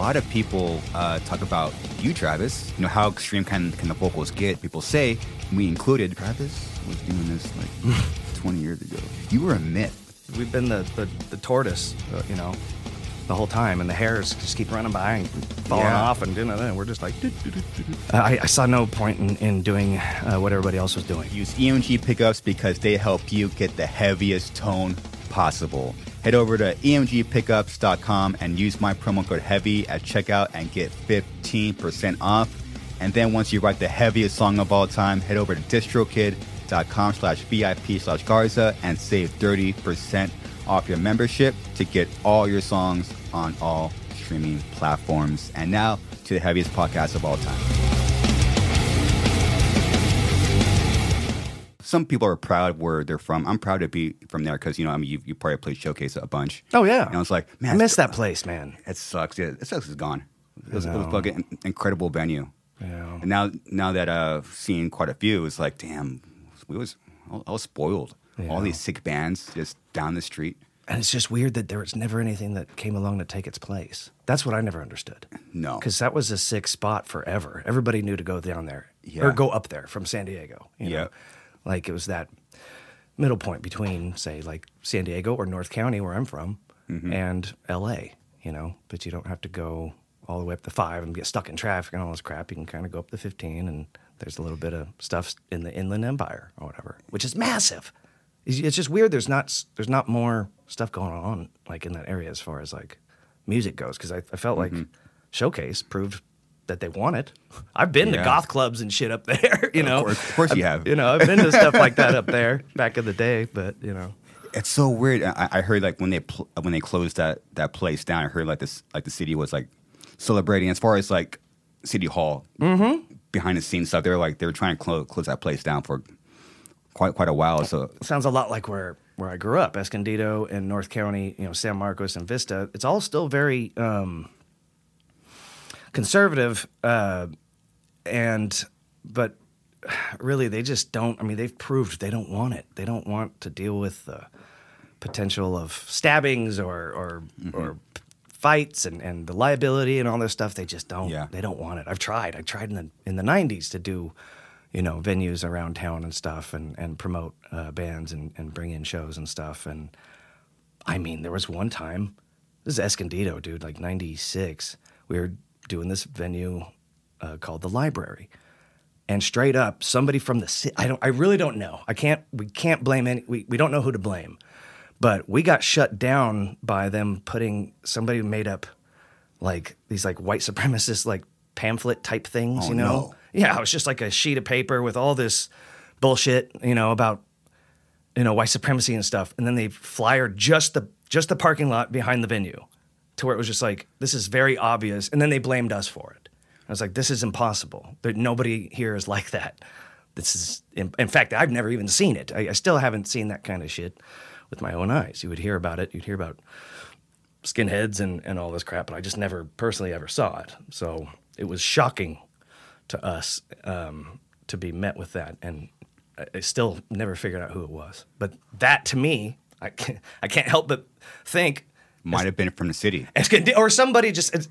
lot of people uh, talk about you, Travis. You know how extreme can can the vocals get? People say, me included. Travis was doing this like 20 years ago. You were a myth. We've been the the, the tortoise, uh, you know, the whole time, and the hares just keep running by and falling Yeah. off, and you know, and we're just like. "Doo, doo, doo, doo, doo." Uh, I, I saw no point in, in doing uh, what everybody else was doing. Use EMG pickups because they help you get the heaviest tone possible. Head over to emgpickups.com and use my promo code HEAVY at checkout and get 15% off. And then once you write the heaviest song of all time, head over to distrokid.com slash VIP slash Garza and save 30% off your membership to get all your songs on all streaming platforms. And now to the heaviest podcast of all time. Some people are proud of where they're from. I'm proud to be from there because you know I mean you, you probably played showcase a bunch. Oh yeah, and I was like, man, I miss that place, man. It sucks. Yeah, it sucks. It's gone. It was, it was fucking incredible venue. Yeah. And now now that uh, I've seen quite a few, it's like damn, we was I was spoiled. All these sick bands just down the street. And it's just weird that there was never anything that came along to take its place. That's what I never understood. No. Because that was a sick spot forever. Everybody knew to go down there Yeah. or go up there from San Diego. You know? Yeah. Like it was that middle point between, say, like San Diego or North County, where I'm from, Mm-hmm. and LA, you know? But you don't have to go all the way up the five and get stuck in traffic and all this crap. You can kind of go up the 15 and there's a little bit of stuff in the Inland Empire or whatever, which is massive. It's just weird. There's not there's not more stuff going on like in that area as far as like music goes because I, I felt like Showcase proved that they want it. I've been to goth clubs and shit up there. You know, course- of course you I've- You know, I've been to stuff like that up there back in the day. But you know, It's so weird. I, I heard like when they pl- when they closed that that place down, I heard like this like the city was like celebrating as far as like city hall behind the scenes stuff. They were like they were trying to close close that place down for quite quite a while. So sounds a lot like where where I grew up, Escondido and North County, you know, San Marcos and Vista. It's all still very um, conservative, uh, and but really they just don't. I mean, they've proved they don't want it. They don't want to deal with the potential of stabbings or or or fights and, and the liability and all this stuff. They just don't. Yeah. They don't want it. I've tried. I tried in the in the '90s to do you know, venues around town and stuff and, and promote uh, bands and, and bring in shows and stuff. And I mean, there was one time, this is Escondido, dude, like 96. We were doing this venue uh, called The Library. And straight up, somebody from the city, I, don't, I really don't know. I can't, we can't blame any, we, we don't know who to blame. But we got shut down by them putting, somebody made up like these like white supremacist like pamphlet type things, Oh, you know? no. Yeah, it was just like a sheet of paper with all this bullshit, you know, about you know white supremacy and stuff, and then they flyered just the just the parking lot behind the venue, to where it was just like this is very obvious, and then they blamed us for it. I was like, this is impossible. There, nobody here is like that. This is, in, in fact, I've never even seen it. I, I still haven't seen that kind of shit with my own eyes. You would hear about it. You'd hear about skinheads and, and all this crap, but I just never personally ever saw it. So it was shocking to us um, to be met with that, and I, still never figured out who it was. But that to me, I can't, I can't help but think might have been from the city. Or somebody just it,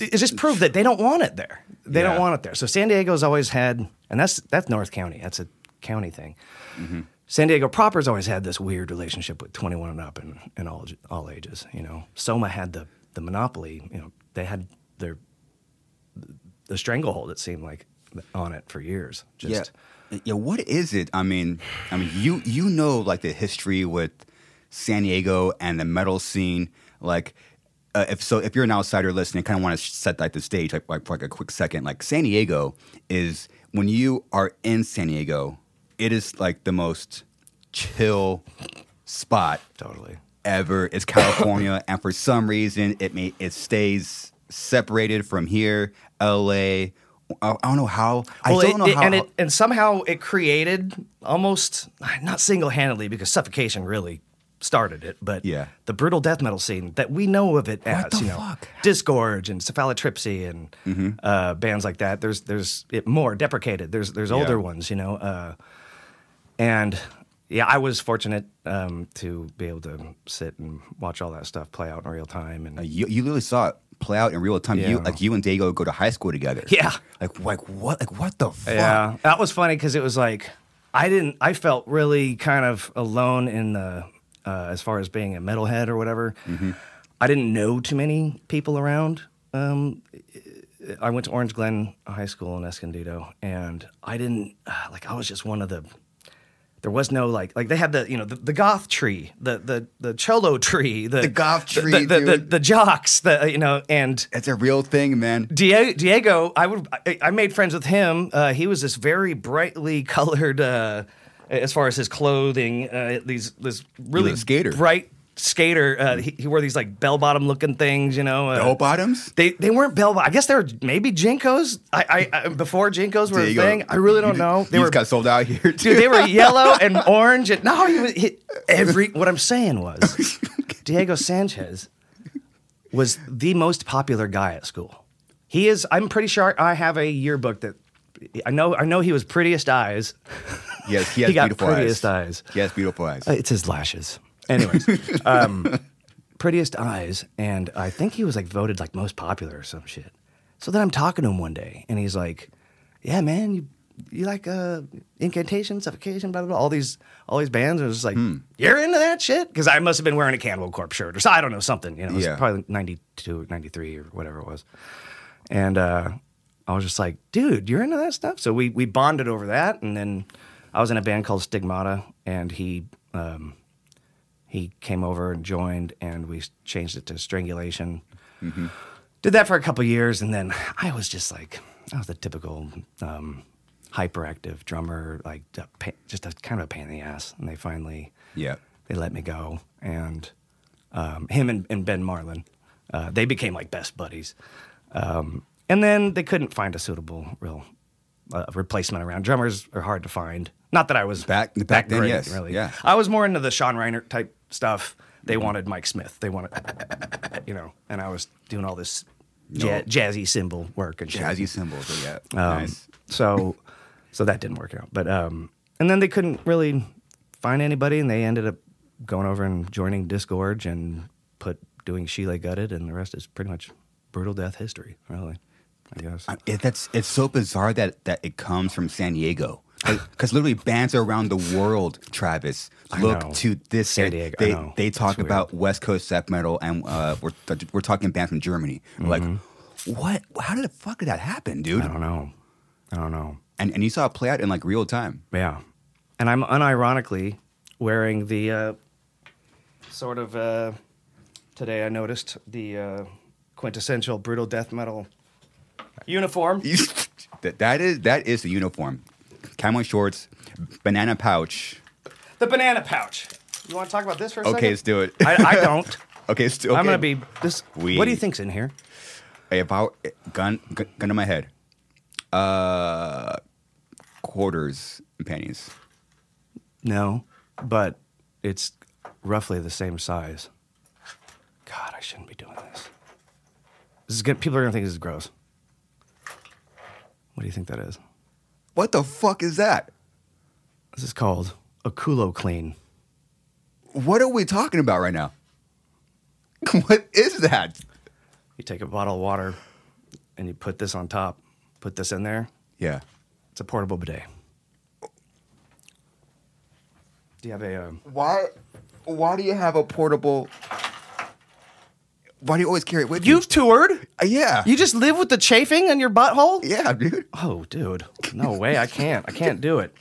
it just proved that they don't want it there. They Yeah. don't want it there. So San Diego's always had, and that's that's North County. That's a county thing. Mm-hmm. San Diego proper's always had this weird relationship with 21 and up and, and all all ages. You know, Soma had the the monopoly. You know, they had their the stranglehold. It seemed like on it for years. Just yeah, yeah. What is it? I mean, I mean, you you know like the history with San Diego and the metal scene. Like, uh, if so, if you're an outsider listening, kind of want to set like the stage, like, like for like a quick second. Like San Diego is when you are in San Diego, it is like the most chill spot totally. ever. It's California, and for some reason, it may it stays separated from here, L.A. I, I don't know how. I Well, don't it- know it- how. and it and somehow it created almost not single handedly because suffocation really started it, but Yeah. the brutal death metal scene that we know of it as you know fuck? Disgorge and Cephalotripsy and Mm-hmm. uh, bands like that. There's there's it more deprecated. There's there's older Yeah. ones, you know, uh, and. Yeah, I was fortunate um, to be able to sit and watch all that stuff play out in real time, and Uh, you, you literally saw it play out in real time. You like you and Diego go to high school together. Yeah. Like like what like what the fuck? Yeah, that was funny because it was like I didn't. I felt really kind of alone in the uh, as far as being a metalhead or whatever. I didn't know too many people around. Um, I went to Orange Glen High School in Escondido, and I didn't uh, like. I was just one of the. There was no like like they had the you know the, the goth tree the the the cholo tree the The goth tree, the, the, the, the jocks the you know and It's a real thing, man. Diego, Diego I would I, I made friends with him. Uh, he was this very brightly colored, uh, as far as his clothing. Uh, these this really skater. bright skater. Uh, he, he wore these like bell bottom looking things, you know. Uh, Bell bottoms? They they weren't bell. I guess they were maybe JNCOs. I, I, I before JNCOs were a thing. I really don't know. They were just got sold out here, too. Dude, they were yellow and orange. And no, he was he, every. What I'm saying was, Diego Sanchez was the most popular guy at school. He is. I'm pretty sure I have a yearbook that I know. I know he was prettiest eyes. Yes, he has He got beautiful prettiest eyes. eyes. He has beautiful eyes. Uh, It's his lashes. Anyways, um, prettiest eyes, and I think he was like voted like most popular or some shit. So then I'm talking to him one day, and he's like, "Yeah, man, you you like uh, incantation, suffocation, blah blah blah, all these all these bands." And I was just like, Hmm. "You're into that shit?" Because I must have been wearing a Cannibal Corpse shirt or so, I don't know something. You know, it was Yeah. probably 92 or 93 or whatever it was. And uh, I was just like, dude, you're into that stuff. So we we bonded over that, and then I was in a band called Stigmata, and he um, he came over and joined, and we changed it to Strangulation. Did that for a couple years, and then I was just like, I was the typical um, hyperactive drummer, like just a kind of a pain in the ass. And they finally yeah. they let me go, and um, him and, and Ben Marlin, uh, they became like best buddies. Um, and then they couldn't find a suitable real uh, replacement around. Drummers are hard to find. Not that I was Back- that back then, great, yes, really. yeah. I was more into the Sean Reinert type stuff. They wanted Mike Smith. They wanted, you know, and I was doing all this ja- jazzy cymbal work and shit. Jazzy cymbals. but Yeah. Um, nice. So, so that didn't work out. But um, and then they couldn't really find anybody, and they ended up going over and joining Disgorge and put doing She Lay Gutted, and the rest is pretty much brutal death history. Really, I guess. It, that's it's so bizarre that that it comes from San Diego. Because literally, bands around the world, Travis, look to this. San Diego, I They know. they talk about West Coast death metal, and uh, we're we're talking bands from Germany. We're Like, what? How did the fuck did that happen, dude? Mm-hmm. I don't know. I don't know. And and you saw it play out in like real time. Yeah, and I'm unironically wearing the uh, sort of uh, today. I noticed the uh, quintessential brutal death metal uniform. that that is that is the uniform. Camo shorts, banana pouch. The banana pouch. You want to talk about this for a Okay, second? let's do it. I, I don't. Okay, still. I'm gonna be this. We- What do you think's in here? If gun gun, gun to my head, uh, quarters and pennies. No, but it's roughly the same size. God, I shouldn't be doing this. This is good. People are gonna think this is gross. What do you think that is? What the fuck is that? This is called a culo clean. What are we talking about right now? What is that? You take a bottle of water and you put this on top. Put this in there. Yeah. It's a portable bidet. Do you have a? Um, Why? Why do you have a portable? Why do you always carry it with you? You've toured. Uh, yeah. You just live with the chafing in your butthole? yeah, dude. Oh, dude. No way. I can't. I can't do it.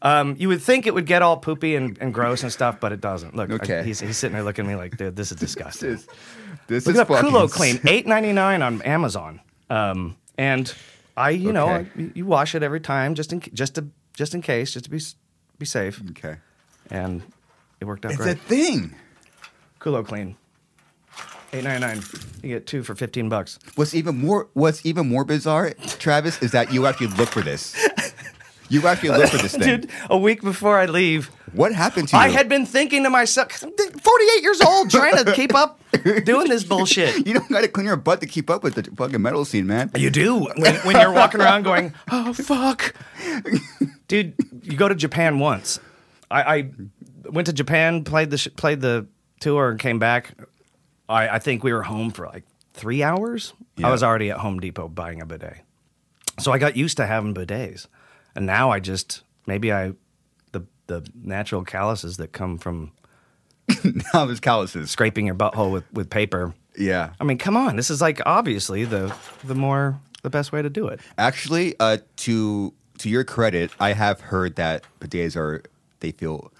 Um, you would think it would get all poopy and, and gross and stuff, but it doesn't. Look, I- Okay. he's, he's sitting there looking at me like, dude, this is disgusting. This is this Look is up, fucking Culo Clean, eight ninety nine on Amazon. Um, and I, you know, I- you wash it every time just in just to just in case, just to be be safe. Okay. And it worked out It's great. a thing. Culo Clean, eight ninety nine. You get two for fifteen bucks. What's even more What's even more bizarre, Travis, is that you actually look for this. You actually look for this thing. Dude, a week before I leave, What happened to you? I had been thinking to myself, 48 years old, trying to keep up doing this bullshit. You don't got to clean your butt to keep up with the fucking metal scene, man. You do when, when you're walking around going, "Oh fuck," dude. You go to Japan once. I, I went to Japan, played the sh- played the tour, and came back. I, I think we were home for like three hours, Yeah. I was already at Home Depot buying a bidet. So I got used to having bidets, and now I just maybe I the the natural calluses that come from now there's calluses. scraping your butthole with, with paper. Yeah. I mean, come on, this is like obviously the the more the best way to do it. Actually, uh, to to your credit, I have heard that bidets are they feel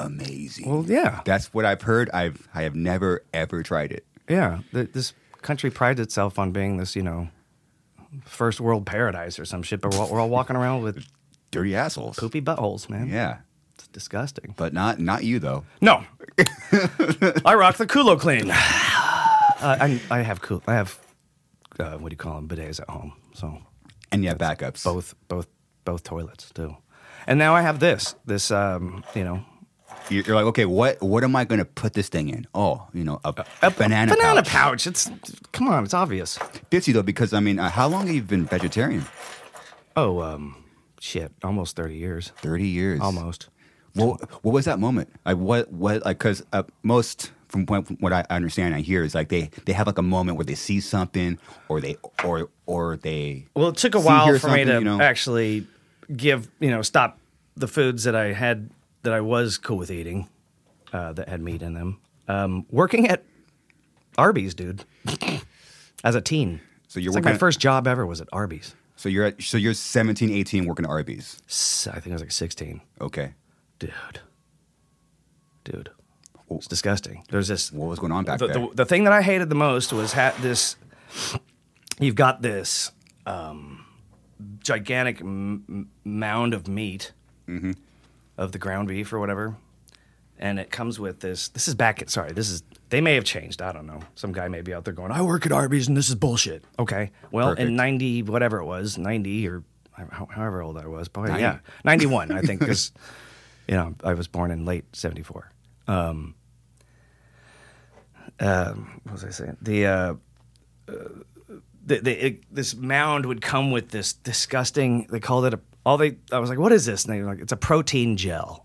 amazing. Well, yeah. That's what I've heard. I've I have never ever tried it. Yeah, th- this country prides itself on being this, you know, first world paradise or some shit, but we're all, we're all walking around with Dirty assholes. poopy buttholes, man. Yeah. It's disgusting. But not not you though. No, I rock the Culo Clean. Uh, I, I have cool. I have uh, what do you call them? Bidets at home. So And you have backups. both both both toilets too. And now I have this this um, you know You're, like, okay, what what am I going to put this thing in? Oh, you know, a, a banana banana pouch. pouch. It's come on, it's obvious. Bitsy though, because I mean, uh, how long have you been vegetarian? Oh um, shit, almost thirty years, Thirty years. almost. What what was that moment? Like what what like because uh, most from what, from what I understand I hear is like they they have like a moment where they see something or they or or they Well, it took a while for me to you know? actually give, you know, stop the foods that I had that I was cool with eating uh, that had meat in them. Um, working at Arby's, dude, as a teen. So you're it's like my at- first job ever was at Arby's. So you're at, so you're 17, 18 working at Arby's. S- I think I was like 16. Okay. Dude. Dude. It's disgusting. There's this What was going on back the, there? the, the thing that I hated the most was ha- this. You've got this um, gigantic m- m- mound of meat Mm-hmm. Of the ground beef or whatever, and it comes with this. This is back. At, sorry, this is. They may have changed. I don't know. Some guy may be out there going, "I work at Arby's and this is bullshit." Okay. Well, Perfect. in ninety whatever it was, ninety or however old I was, probably 90. yeah, ninety one. I think because you know I was born in late seventy four. Um, um, what was I saying? The, uh, uh, the, the it, this mound would come with this disgusting. They called it a. All they. I was like, "What is this?" And they were like, "It's a protein gel,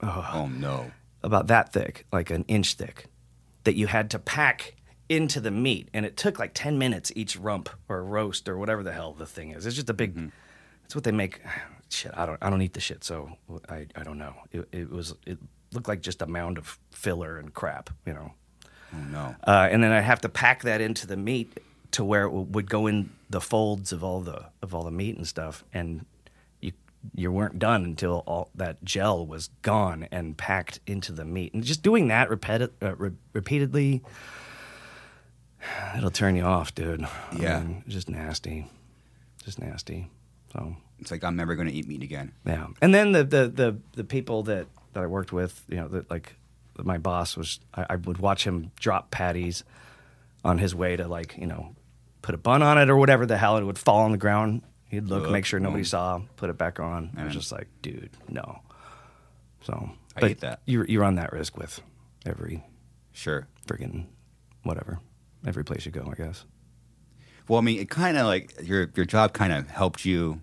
oh no. about that thick, like an inch thick, that you had to pack into the meat, and it took like ten minutes each rump or roast or whatever the hell the thing is. It's just a big. It's what they make. Shit, I don't. I don't eat the shit, so I. I don't know. It, it was. It looked like just a mound of filler and crap. You know. Oh no. uh, and then I have to pack that into the meat to where it w- would go in the folds of all the of all the meat and stuff, and you weren't done until all that gel was gone and packed into the meat, and just doing that repeti- uh, re- repeatedly, it'll turn you off, dude. I Yeah. mean, just nasty, just nasty. So It's like I'm never going to eat meat again. yeah, and then the the the, the people that, that I worked with, you know, that like my boss was, I, I would watch him drop patties on his way to like you know put a bun on it or whatever the hell, it would fall on the ground. He'd look, Ugh, make sure nobody mm. saw, put it back on. I was just like, dude, no. So I hate that. You you run that risk with every Sure. friggin' whatever, every place you go, I guess. Well, I mean, it kind of like your your job kind of helped you,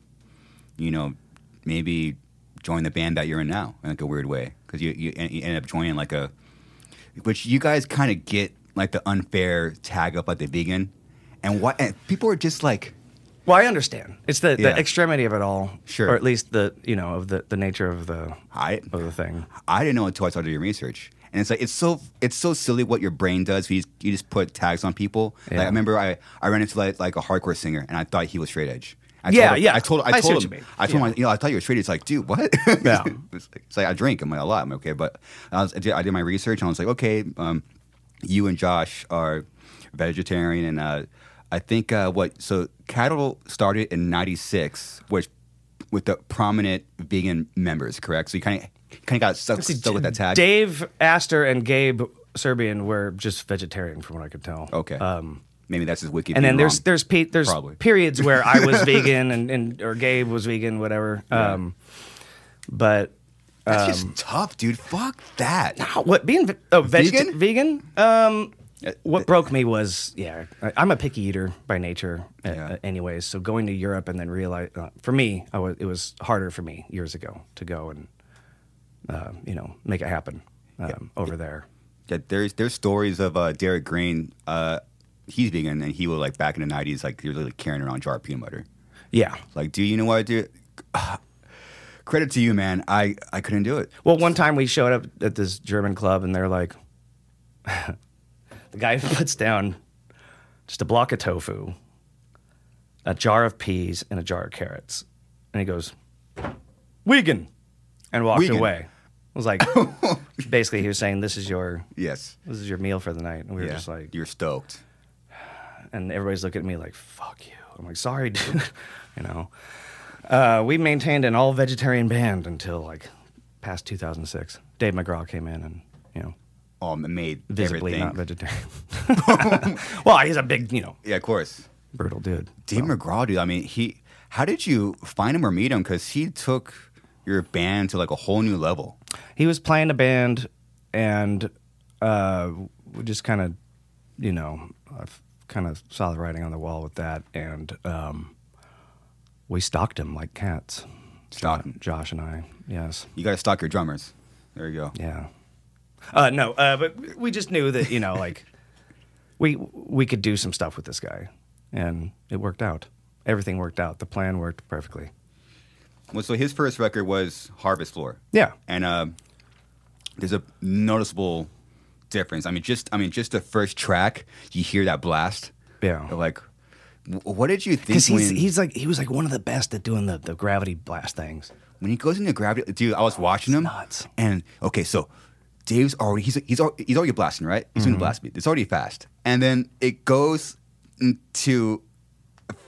you know, maybe join the band that you're in now in like a weird way because you you, you ended up joining like a, which you guys kind of get like the unfair tag up like the vegan, and what and people are just like, Well, I understand. It's the, Yeah. the extremity of it all, Sure. or at least the you know of the, the nature of the I of the thing. I didn't know until I started doing research. And it's like it's so it's so silly what your brain does. You just, you just put tags on people. Like I remember I, I ran into like, like a hardcore singer and I thought he was straight edge. I Yeah, him, yeah. I told I I told what him. I told Yeah. him you know I thought you were straight. He's like, dude, what? Yeah. it's, like, it's like I drink. I'm like a lot. I'm like, okay, but I, was, I, did, I did my research and I was like, okay, um, you and Josh are vegetarian and uh, I think uh, what so cattle started in '96, which with the prominent vegan members, correct? So you kind of kind of got stuck, stuck with that tag. Dave Astor and Gabe Serbian were just vegetarian, from what I could tell. Okay. Um, Maybe that's his wiki. and then there's wrong. there's pe- there's Probably. periods where I was vegan and, and or Gabe was vegan, whatever. Um, but that's um, just tough, dude. Fuck that. what being oh, Vegan? vegan? Um, what broke me was yeah, I'm a picky eater by nature, uh, Yeah. uh, anyways. So going to Europe and then realize uh, for me, I was, it was harder for me years ago to go and uh, you know make it happen um, over there. Yeah, there's there's stories of uh, Derrick Green uh, he's vegan, and he was like back in the '90s, like he was like carrying around a jar of peanut butter. Yeah. Like, do you know what I do? Credit to you, man. I I couldn't do it. Well, one time we showed up at this German club, and they're like, the guy puts down just a block of tofu, a jar of peas, and a jar of carrots, and he goes, "Vegan," and walked away. I was like, basically, he was saying, "This is your Yes. this is your meal for the night," and we were yeah. just like, You're stoked. and everybody's looking at me like, "Fuck you." I'm like, "Sorry, dude," you know. Uh, we maintained an all vegetarian band until like past 2006. Dave McGraw came in and you know Oh, it made visibly everything. not vegetarian. well, he's a big, you know, Yeah, of course. brutal dude. Dave McGraw, dude. I mean, he. How did you find him or meet him? Because he took your band to like a whole new level. He was playing a band, and uh, we just kind of, you know, I kind of saw the writing on the wall with that, and um, we stalked him like cats. Stalk Jo- him. Josh and I. Yes. You got to stalk your drummers. There you go. Yeah. Uh, no, uh, but we just knew that you know, like we we could do some stuff with this guy, and it worked out. Everything worked out. The plan worked perfectly. Well, so his first record was Harvest Floor. Yeah. and uh, there's a noticeable difference. I mean, just I mean, just the first track, you hear that blast. Yeah. You're like, what did you think Because he's when, he's like he was like one of the best at doing the, the gravity blast things. when he goes into gravity? Dude, I was watching him, nuts. and okay, so Dave's already he's he's he's already blasting right. He's Mm-hmm. the blast. It's already fast, and then it goes into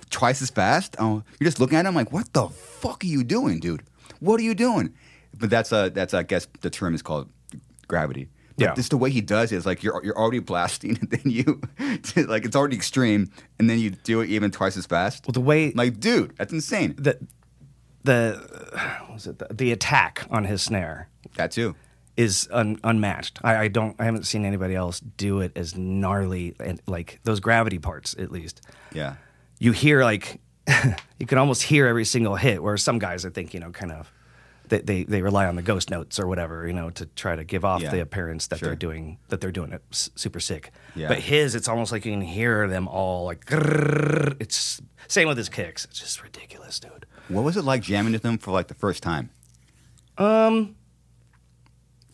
twice as fast. Oh, you're just looking at him like, what the fuck are you doing, dude? What are you doing? But that's a that's I guess the term is called gravity. But Yeah. just the way he does it is like you're you're already blasting, and then you like it's already extreme, and then you do it even twice as fast. Well, the way like, dude, that's insane. the the what was it the, the attack on his snare That too. Is un, unmatched. I, I don't I haven't seen anybody else do it as gnarly and like those gravity parts at least. Yeah. you hear like you can almost hear every single hit. Where some guys, I think, you know, kind of they, they, they rely on the ghost notes or whatever, you know, to try to give off Yeah. the appearance that Sure. they're doing that they're doing it s- super sick. Yeah. But his, it's almost like you can hear them all like. grrrr. It's same with his kicks. It's just ridiculous, dude. What was it like jamming with them for like the first time? Um,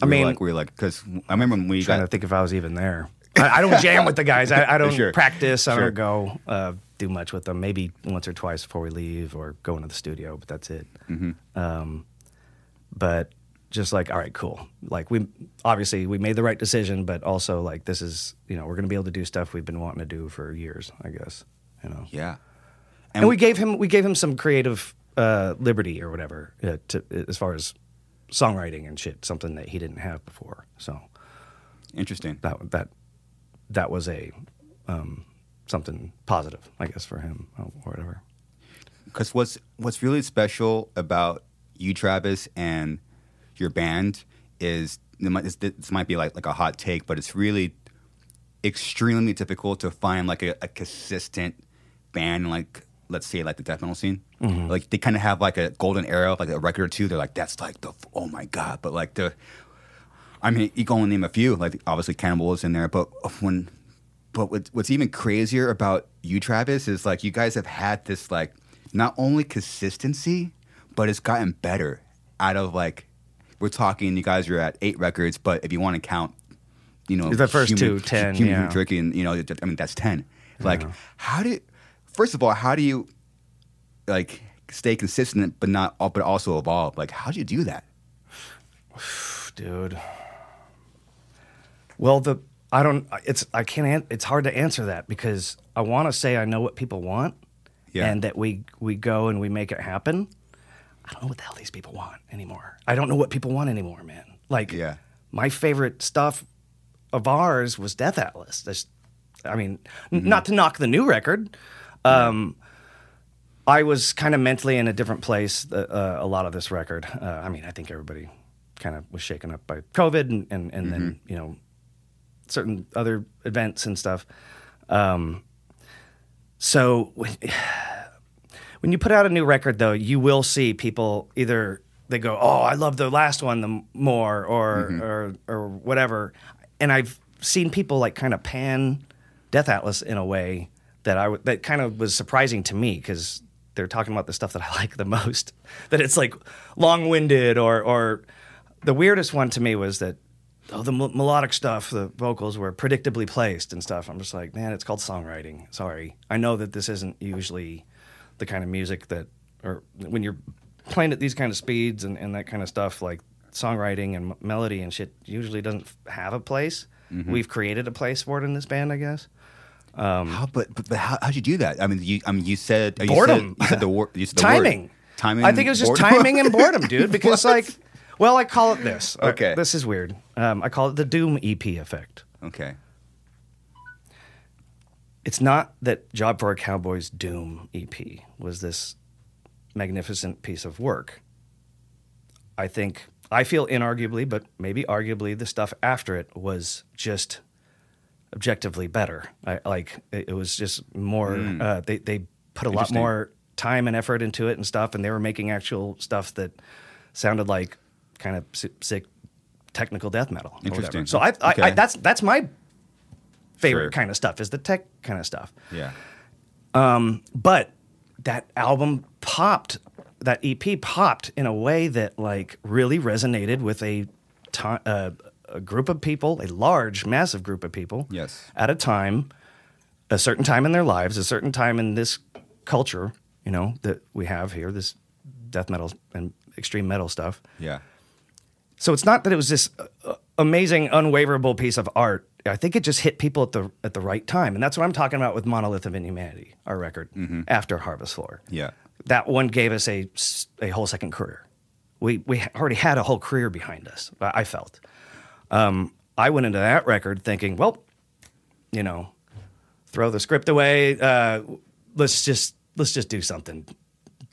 I We were mean, like we were like because I remember when we trying got to think if I was even there. I, I don't jam with the guys. I, I don't Sure. practice. I Sure. don't go uh, do much with them. Maybe once or twice before we leave or go into the studio, but that's it. Mm-hmm. Um, but just like, all right, cool. Like we obviously we made the right decision, but also like this is you know we're gonna be able to do stuff we've been wanting to do for years. I guess you know. yeah, And, we gave him we gave him some creative uh, liberty or whatever uh, to, as far as songwriting and shit, something that he didn't have before. So interesting. that that that was a um, something positive, I guess, for him or whatever. Because what's what's really special about you, Travis, and your band is this, might be like like a hot take, but it's really extremely difficult to find like a, a consistent band like let's say like the death metal scene. Mm-hmm. Like they kind of have like a golden era, of, like a record or two. They're like that's like the oh my god, but like the I mean you can only name a few. Like obviously Cannibal is in there, but when but what's even crazier about you, Travis, is like you guys have had this like not only consistency, but it's gotten better. Out of like, we're talking, you guys are at eight records, but if you want to count, you know, The first two, 10, human yeah. tricky, and you know, I mean that's ten. Like, how did? First of all, how do you like stay consistent, but not, but also evolve? Like, how do you do that? dude. Well, the I don't. It's I can't. It's hard to answer that because I want to say I know what people want, Yeah. and that we we go and we make it happen. I don't know what the hell these people want anymore. I don't know what people want anymore, man. Like, Yeah. my favorite stuff of ours was Death Atlas. I mean, n- mm-hmm. not to knock the new record. Um, I was kind of mentally in a different place uh, uh, a lot of this record. Uh, I mean, I think everybody kind of was shaken up by COVID and, and, and then, you know, certain other events and stuff. Um, so when, when you put out a new record, though, you will see people either they go, "Oh, I love the last one the more," or or or whatever. And I've seen people like kind of pan Death Atlas in a way that I w- that kind of was surprising to me because they're talking about the stuff that I like the most. That it's like long winded or or the weirdest one to me was that oh, the m- melodic stuff, the vocals were predictably placed and stuff. I'm just like, man, it's called songwriting. Sorry, I know that this isn't usually the kind of music that, or when you're playing at these kind of speeds and, and that kind of stuff, like songwriting and m- melody and shit usually doesn't f- have a place. Mm-hmm. We've created a place for it in this band, I guess. How, but but, but how, how'd you do that? I mean, you I mean, you said you Boredom. Said, you said the word. You said the timing. Word. Timing. I think it was just boredom? timing and boredom, dude. Because like, well, I call it this. Uh, Okay. this is weird. Um, I call it the Doom EP effect. okay. It's not that Job for a Cowboy's Doom EP was this magnificent piece of work. I think I feel inarguably, but maybe arguably, the stuff after it was just objectively better. I, like it, it was just more. Uh, they they put a lot more time and effort into it and stuff, and they were making actual stuff that sounded like kind of sick technical death metal. or. Interesting. So I, I, I that's that's my favorite Sure. kind of stuff is the tech kind of stuff. Yeah. Um, But that album popped, that EP popped in a way that like really resonated with a ti uh, a group of people, a large, massive group of people. Yes. At a time, a certain time in their lives, a certain time in this culture, you know, that we have here, this death metal and extreme metal stuff. Yeah. So it's not that it was this uh, amazing, unwaverable piece of art. I think it just hit people at the at the right time, and that's what I'm talking about with Monolith of Inhumanity, our record after Harvest Floor. Yeah. that one gave us a a whole second career. We we already had a whole career behind us. I felt. Um, I went into that record thinking, well, you know, throw the script away. Uh, let's just let's just do something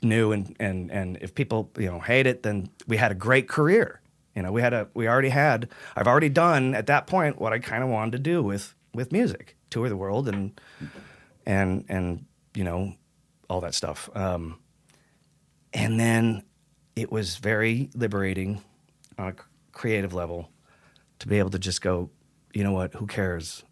new and and and if people you know hate it, then we had a great career. You know, we had a we already had. I've already done at that point what I kind of wanted to do with with music, tour the world and and and you know all that stuff. Um, and then it was very liberating on a creative level to be able to just go, you know what? Who cares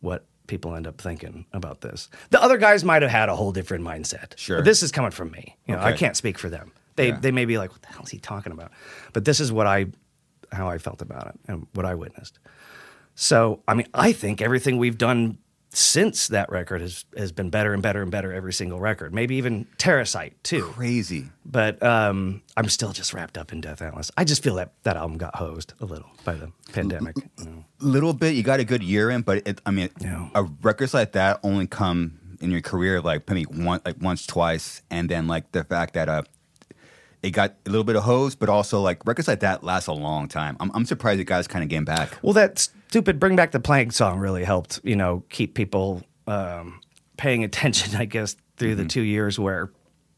what people end up thinking about this? The other guys might have had a whole different mindset. Sure. But this is coming from me. You know, I can't speak for them. They Yeah. they may be like, what the hell is he talking about? But this is what I how I felt about it and what I witnessed. So, I mean, I think everything we've done since that record has has been better and better and better every single record. Maybe even Terrasite too. Crazy. But um, I'm still just wrapped up in Death Atlas. I just feel that that album got hosed a little by the pandemic. You know? little bit. You got a good year in, but it, I mean, Yeah. a records like that only come in your career like maybe one, like once, twice, and then like the fact that uh, it got a little bit of hose, but also like records like that last a long time. I'm, I'm surprised you guys kind of came back. Well, that stupid "Bring Back the Plague" song really helped. You know, keep people um, paying attention. I guess through the two years where.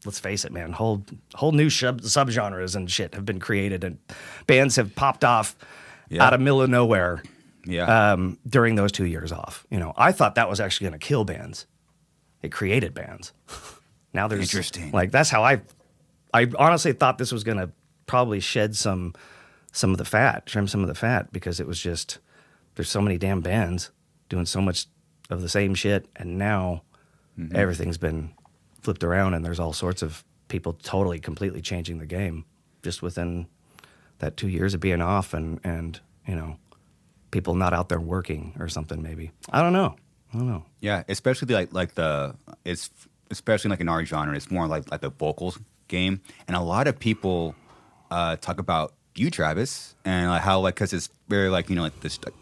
Let's face it, man. Whole whole new sub subgenres and shit have been created, and bands have popped off Yeah. out of middle of nowhere. Yeah. um, during those two years off. You know, I thought that was actually going to kill bands. It created bands. now there's Interesting. Like that's how I, I honestly thought this was going to probably shed some, some of the fat, trim some of the fat because it was just there's so many damn bands doing so much of the same shit, and now Mm-hmm. everything's been flipped around, and there's all sorts of people totally, completely changing the game just within that two years of being off, and and you know people not out there working or something maybe. I don't know. I don't know. Yeah, especially like like the it's especially like in our genre, it's more like like the vocals game, and a lot of people uh, talk about you, Travis, and like how like because it's very like you know like this, like,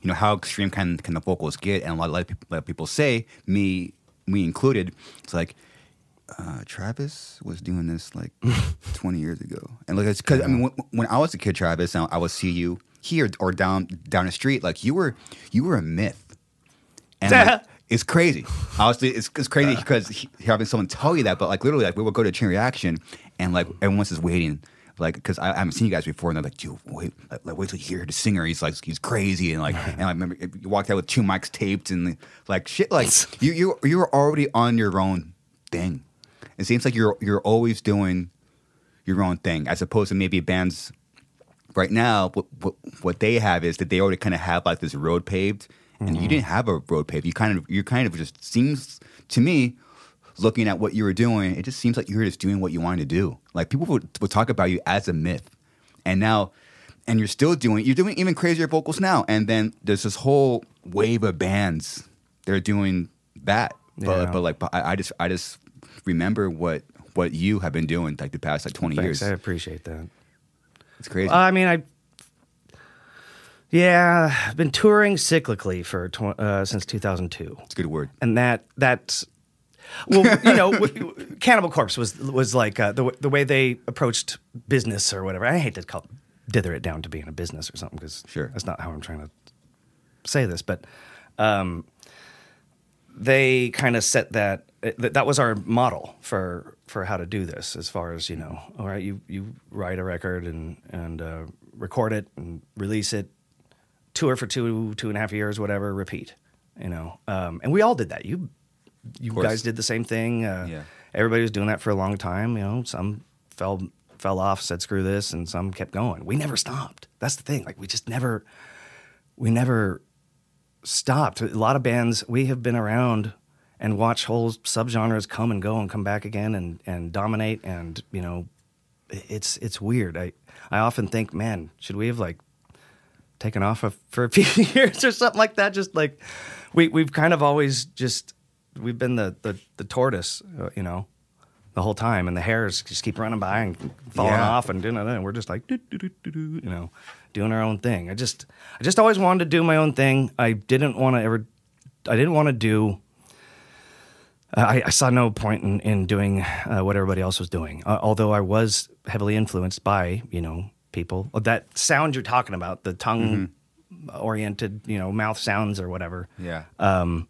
you know how extreme can can the vocals get, and a lot, a lot of people, a lot of people say me me included, it's like. Uh, Travis was doing this like 20 years ago, and like it's because I mean when, when I was a kid, Travis, and I would see you here or down down the street, like you were you were a myth, and like, it's crazy. Honestly, it's, it's crazy uh. because he- having someone tell you that, but like literally, like we would go to Chain Reaction, and like everyone's just waiting, like because I, I haven't seen you guys before, and they're like, dude, wait, like, like, wait till you hear the singer. He's like he's crazy, and like and I remember you walked out with two mics taped and like shit, like you you you were already on your own thing. It seems like you're you're always doing your own thing, as opposed to maybe bands right now. What what, what they have is that they already kind of have like this road paved, and you mm-hmm. didn't have a road paper. You kind of you kind of just seems to me, looking at what you were doing, it just seems like you were just doing what you wanted to do. Like people would, would talk about you as a myth, and now, and you're still doing you're doing even crazier vocals now. And then there's this whole wave of bands they're doing that, but Yeah. but like but I, I just I just remember what what you have been doing like the past like 20 Thanks, years. I appreciate that. It's crazy. I mean, I yeah, I've been touring cyclically for tw- uh, since 2002, it's a good word. and that that's well, you know, w- Cannibal Corpse was was like uh, the w- the way they approached business or whatever. I hate to call dither it down to being a business or something because Sure. that's not how I'm trying to say this, but um, they kind of set that that that was our model for for how to do this as far as you know all right you you write a record and and uh, record it and release it tour for two two and a half years whatever repeat you know? Um, and we all did that. You you guys did the same thing uh, Yeah. everybody was doing that for a long time you know? Some fell fell off said screw this and some kept going. We never stopped. That's the thing. Like we just never we never stopped. A lot of bands we have been around and watch whole subgenres come and go and come back again and and dominate and you know it's it's weird. I I often think, man, should we have like taken off a, for a few years or something like that? Just like we we've kind of always just we've been the the, the tortoise, uh, you know. The whole time, and the hares just keep running by and falling Yeah. off, and doing and we're just like, doo, doo, doo, doo, doo, you know, doing our own thing. I just, I just always wanted to do my own thing. I didn't want to ever, I didn't want to do. I, I saw no point in, in doing uh, what everybody else was doing. Uh, although I was heavily influenced by, you know, people oh, that sound you're talking about, the tongue mm-hmm. oriented, you know, mouth sounds or whatever Yeah. Um,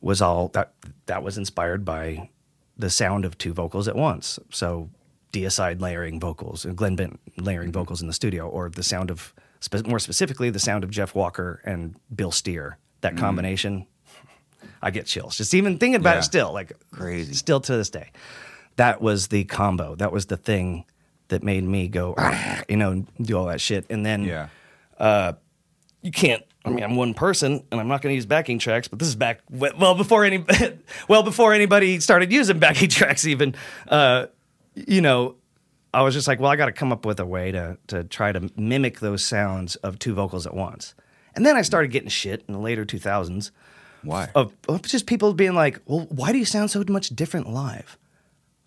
was all that that was inspired by the sound of two vocals at once. So deicide layering vocals and Glen Benton layering mm-hmm. vocals in the studio, or the sound of spe- more specifically the sound of Jeff Walker and Bill Steer. That mm. combination, I get chills just even thinking about Yeah. it. Still, like Crazy. Still to this day, that was the combo. That was the thing that made me go, you know, and do all that shit. And then yeah. you can't. I mean, I'm one person, and I'm not going to use backing tracks. But this is back well before any, well before anybody started using backing tracks. Even, uh, you know, I was just like, well, I got to come up with a way to to try to mimic those sounds of two vocals at once. And then I started getting shit in the later 2000s Why? of, of just people being like, well, why do you sound so much different live?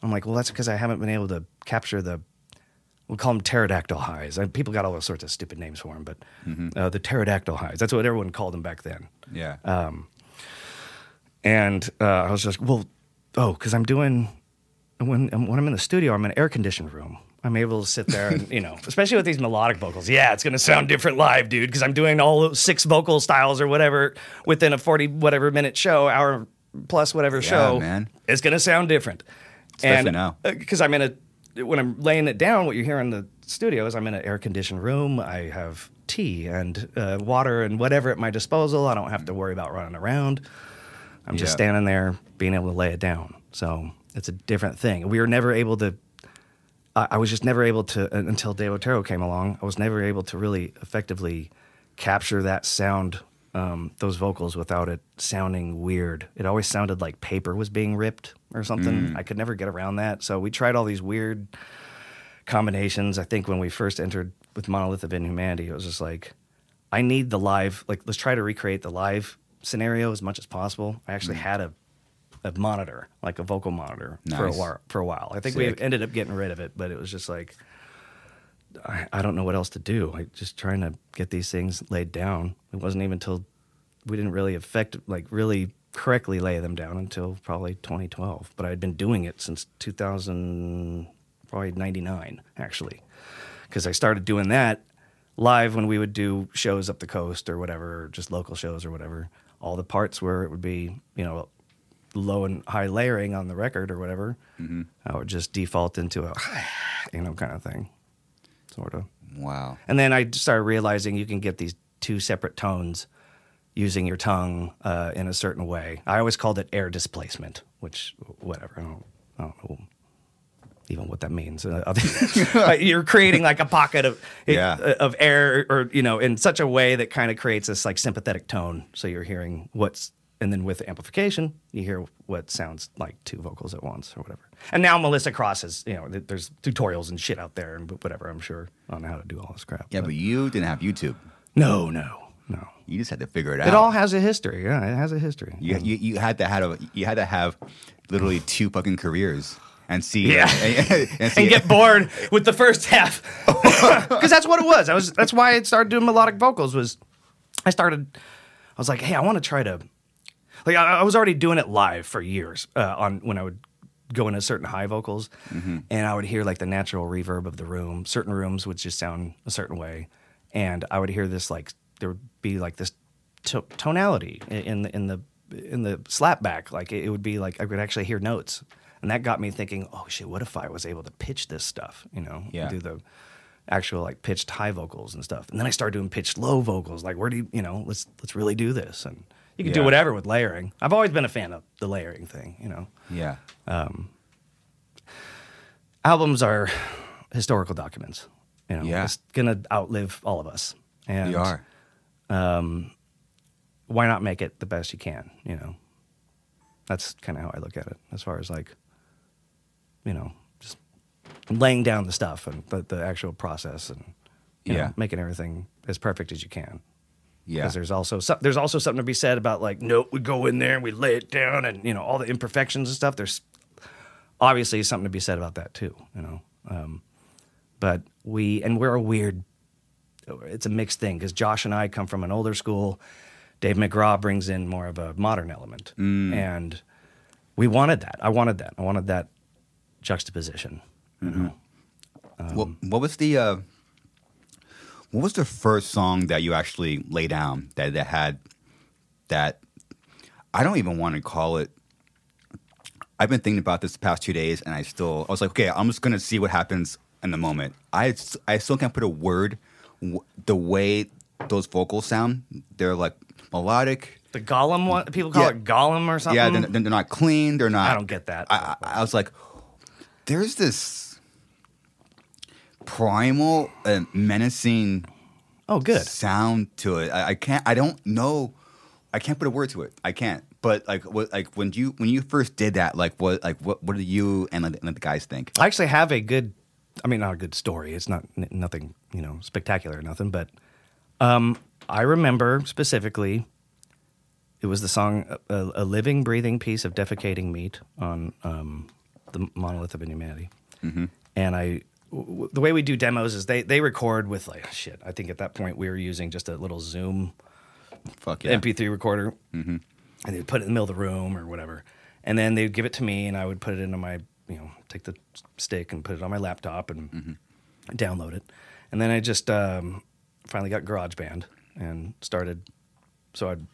I'm like, well, that's because I haven't been able to capture the, we call them pterodactyl highs. And people got all sorts of stupid names for them, but uh, the pterodactyl highs. That's what everyone called them back then. yeah. And uh, I was just, well, oh, because I'm doing, when, when I'm in the studio, I'm in an air conditioned room. I'm able to sit there and, you know, especially with these melodic vocals. Yeah, it's going to sound different live, dude, because I'm doing all six vocal styles or whatever within a 40 whatever minute show, hour plus whatever show. man. It's going to sound different. Especially now. Because I'm in a, when I'm laying it down, what you hear in the studio is I'm in an air conditioned room. I have tea and uh, water and whatever at my disposal. I don't have to worry about running around. I'm just Yeah. standing there being able to lay it down. So it's a different thing. We were never able to. I, I was just never able to un- until Dave Otero came along. I was never able to really effectively capture that sound, um, those vocals, without it sounding weird. It always sounded like paper was being ripped or something. I could never get around that. So we tried all these weird combinations. I think when we first entered with Monolith of Inhumanity, it was just like, I need the live. Like, let's try to recreate the live scenario as much as possible. I actually had a a monitor, like a vocal monitor, for a Nice. while. For a while, I think Sick. we ended up getting rid of it, but it was just like, I, I don't know what else to do. Like just trying to get these things laid down. It wasn't even until we didn't really affect, like really correctly lay them down until probably 2012. But I had been doing it since 2000, probably 99 actually, because I started doing that live when we would do shows up the coast or whatever, or just local shows or whatever. All the parts where it would be, you know, low and high layering on the record or whatever, mm-hmm. I would just default into a, you know, kind of thing, sort of. wow. And then I started realizing you can get these two separate tones using your tongue uh, in a certain way. I always called it air displacement, which whatever. I don't, I don't know. even what that means. Uh, you're creating like a pocket of Yeah. of air, or you know, in such a way that kind of creates this like sympathetic tone. So you're hearing what's, and then with amplification, you hear what sounds like two vocals at once or whatever. And now Melissa Cross is, you know, there's tutorials and shit out there and whatever. I'm sure on how to do all this crap. Yeah, but you didn't have YouTube. no, no, no. You just had to figure it out. It all has a history. Yeah, it has a history. You, you, you had to have a, you had to have literally two fucking careers and see Yeah. and, and see and get bored with the first half because that's what it was. I was that's why I started doing melodic vocals. Was I started? I was like, hey, I want to try to like I, I was already doing it live for years uh, on when I would go into certain high vocals and I would hear like the natural reverb of the room. Certain rooms would just sound a certain way, and I would hear this like there would be like this to- tonality in the in the in the slapback. Like it, it would be like I could actually hear notes, and that got me thinking, oh shit, what if I was able to pitch this stuff? You know, Yeah. do the actual like pitched high vocals and stuff. And then I started doing pitched low vocals. Like where do you you know let's let's really do this and. You can do whatever with layering. I've always been a fan of the layering thing, you know yeah albums are historical documents. You know, Yeah. it's gonna outlive all of us. And you are Um, why not make it the best you can? You know, that's kind of how I look at it. As far as like, you know, just laying down the stuff and the, the actual process and you know, Yeah. making everything as perfect as you can. Yeah Because there's also some, there's also something to be said about like, no, we go in there and we lay it down and you know all the imperfections and stuff. There's obviously something to be said about that too. You know, um, but we and we're a weird. It's a mixed thing because Josh and I come from an older school. Dave McGraw brings in more of a modern element, and we wanted that. I wanted that. I wanted that juxtaposition. what, what was the uh, what was the first song that you actually lay down that that had that I don't even want to call it I've been thinking about this the past two days and I still I was like okay I'm just gonna see what happens in the moment I I still can't put a word w- the way those vocals sound they're like melodic The Gollum one, people call Yeah. it Gollum or something. yeah they're, they're not clean they're not I don't get that. I, I, I was like, there's this primal and menacing oh, good. sound to it. I, I can't. I don't know. I can't put a word to it. I can't. But like, what, like when you when you first did that, like what, like what, what do you and, and the guys think? I actually have a good, I mean, not a good story. It's not n- nothing, you know, spectacular or nothing, but um, I remember specifically it was the song a, a Living, Breathing Piece of Defecating Meat on um, the Monolith of Inhumanity. And I, w- the way we do demos is they, they record with like, shit, I think at that point we were using just a little Zoom Fuck yeah. MP3 recorder, and they'd put it in the middle of the room or whatever. And then they'd give it to me, and I would put it into my, you know, take the stick and put it on my laptop and download it. And then I just um, finally got GarageBand and started. So I'd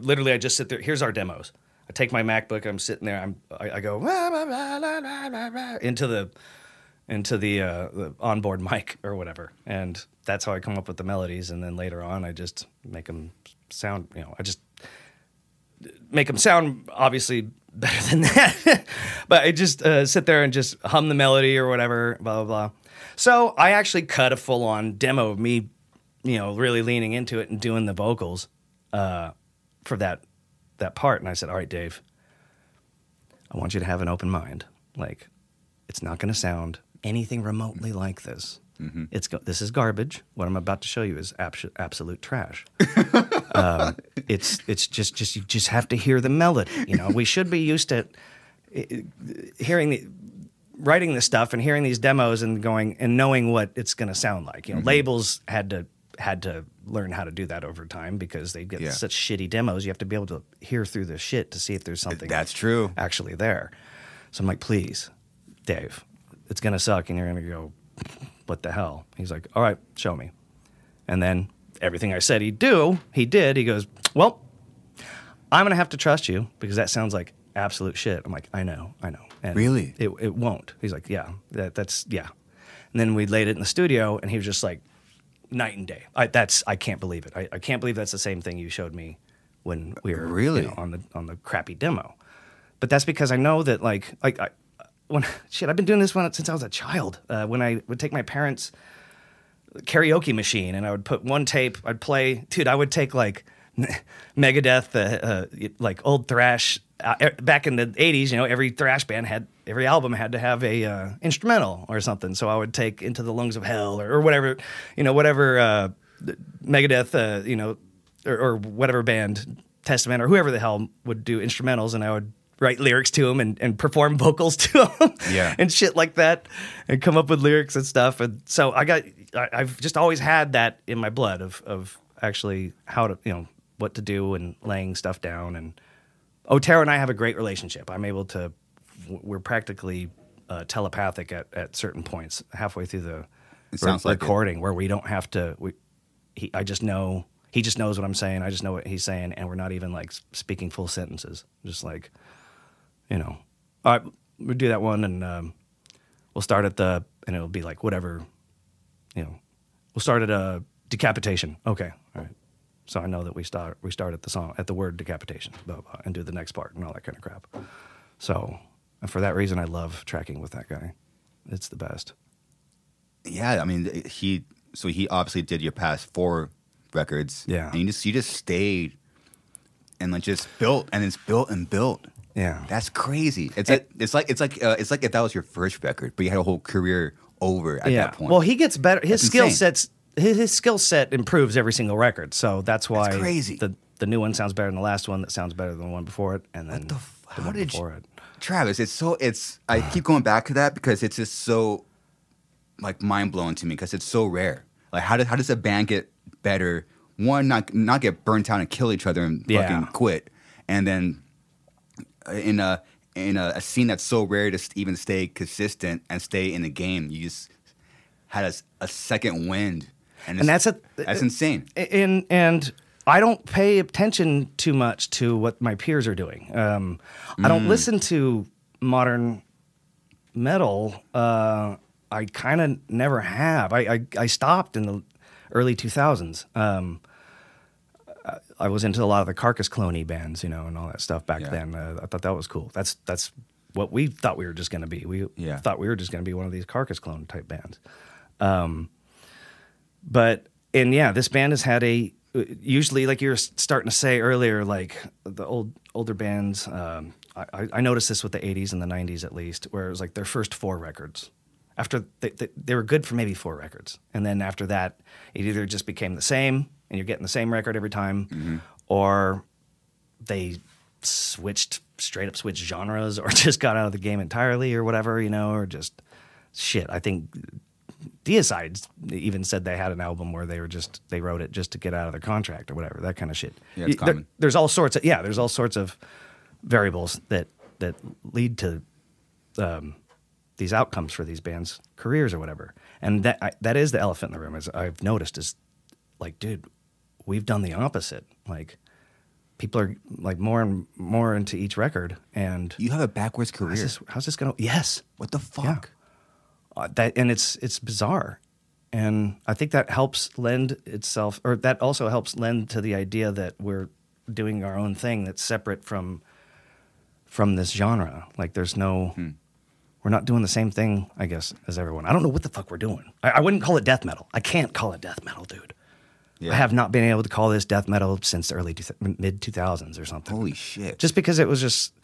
literally I just sit there. Here's our demos. I take my MacBook. I'm sitting there. I'm I, I go "Wah, wah, wah, wah, wah, wah, wah," into the into the, uh, the onboard mic or whatever, and that's how I come up with the melodies. And then later on, I just make them sound. You know, I just make them sound obviously better than that. but I just uh, sit there and just hum the melody or whatever, blah blah blah. So I actually cut a full on demo of me, you know, really leaning into it and doing the vocals uh, for that that part. And I said, "All right, Dave, I want you to have an open mind. Like, it's not going to sound anything remotely mm-hmm. like this." Mm-hmm. It's go- this is garbage. What I'm about to show you is abs- absolute trash Um, it's it's just just you just have to hear the melody. You know, we should be used to hearing the writing this stuff and hearing these demos and going and knowing what it's going to sound like. You know, mm-hmm. labels had to had to learn how to do that over time because they get Yeah. such shitty demos. You have to be able to hear through the shit to see if there's something That's true. actually there. So I'm like, please, Dave, it's gonna suck, and you're gonna go, what the hell? He's like, all right, show me. And then everything I said he'd do, he did. He goes, well, I'm gonna have to trust you because that sounds like absolute shit. I'm like, I know, I know. And Really? It, it won't. He's like, yeah, that, that's yeah. And then we laid it in the studio, and he was just like, night and day. I, that's I can't believe it. I, I can't believe that's the same thing you showed me when we were you Really? know, on the on the crappy demo. But that's because I know that like like I, when shit, I've been doing this when, since I was a child. Uh, when I would take my parents' karaoke machine and I would put one tape, I'd play, dude, I would take like Megadeth, uh, uh, like old thrash. Uh, back in the 80s, you know, every thrash band had, every album had to have a uh, instrumental or something. So I would take Into the Lungs of Hell or, or whatever, you know, whatever uh, Megadeth, you know, or, or whatever band, Testament or whoever the hell would do instrumentals. And I would write lyrics to them and, and perform vocals to them Yeah. and shit like that and come up with lyrics and stuff. And so I got, I, I've just always had that in my blood of, of actually how to, you know, what to do and laying stuff down. And Otero and I have a great relationship. I'm able to, we're practically uh, telepathic at, at certain points halfway through the It like it. recording where we don't have to, we, he, I just know, he just knows what I'm saying. I just know what he's saying. And we're not even like speaking full sentences. Just like, you know, all right, we'll do that one and um, we'll start at the, and it'll be like whatever, you know, we'll start at a decapitation. Okay, all right. So I know that we start we start at the song at the word decapitation, blah, blah, and do the next part and all that kind of crap. So, and for that reason, I love tracking with that guy. It's the best. Yeah, I mean, he so he obviously did your past four records. Yeah. and you just you just stayed and like just built and it's built and built. Yeah. That's crazy. It's And- like, it's like it's like uh, it's like if that was your first record, but you had a whole career over at that point. Well, he gets better. His That's skill insane. sets his, his skill set improves every single record. So that's why That's crazy. the the new one sounds better than the last one. That sounds better than the one before it, and then What the f- the how one did you- before it. Travis, it's so it's I keep going back to that because it's just so like mind blowing to me because it's so rare. Like how does how does a band get better? One, not not get burnt out and kill each other and Yeah. fucking quit, and then in a in a, a scene that's so rare to even stay consistent and stay in the game, you just had a second wind, and, And that's a- that's insane. and and I don't pay attention too much to what my peers are doing. Um, I Mm. don't listen to modern metal. Uh, I kind of never have. I, I I stopped in the early two thousands. Um, I- was into a lot of the Carcass Cloney bands, you know, and all that stuff back Yeah. then. Uh, I thought that was cool. That's that's what we thought we were just going to be. We Yeah. thought we were just going to be one of these Carcass Clone type bands. Um, but and yeah, this band has had a usually like you were starting to say earlier, like the old older bands. Um, I, I- I noticed this with the '80s and the '90s at least, where it was like their first four records. After they, they, they were good for maybe four records, and then after that, it either just became the same, and you're getting the same record every time, or they switched straight up switched genres, or just got out of the game entirely, or whatever, you know, or just shit. I think Deicide's even said they had an album where they were just they wrote it just to get out of their contract or whatever that kind of shit. Yeah, it's Y- there- common. there's all sorts of yeah, there's all sorts of variables that that lead to um, these outcomes for these bands' careers or whatever. And that I, that is the elephant in the room. As I've noticed is like, dude, we've done the opposite. Like people are like more and more into each record, and You have a backwards career. how's this, how's this gonna? Yes, what the fuck? uh, that and it's it's bizarre and i think that helps lend itself or that also helps lend to the idea that we're doing our own thing that's separate from from this genre like there's no we're not doing the same thing i guess as everyone i don't know what the fuck we're doing i, I wouldn't call it death metal i can't call it death metal dude Yeah. i have not been able to call this death metal since the early two, mid 2000s or something Holy shit! just because it was just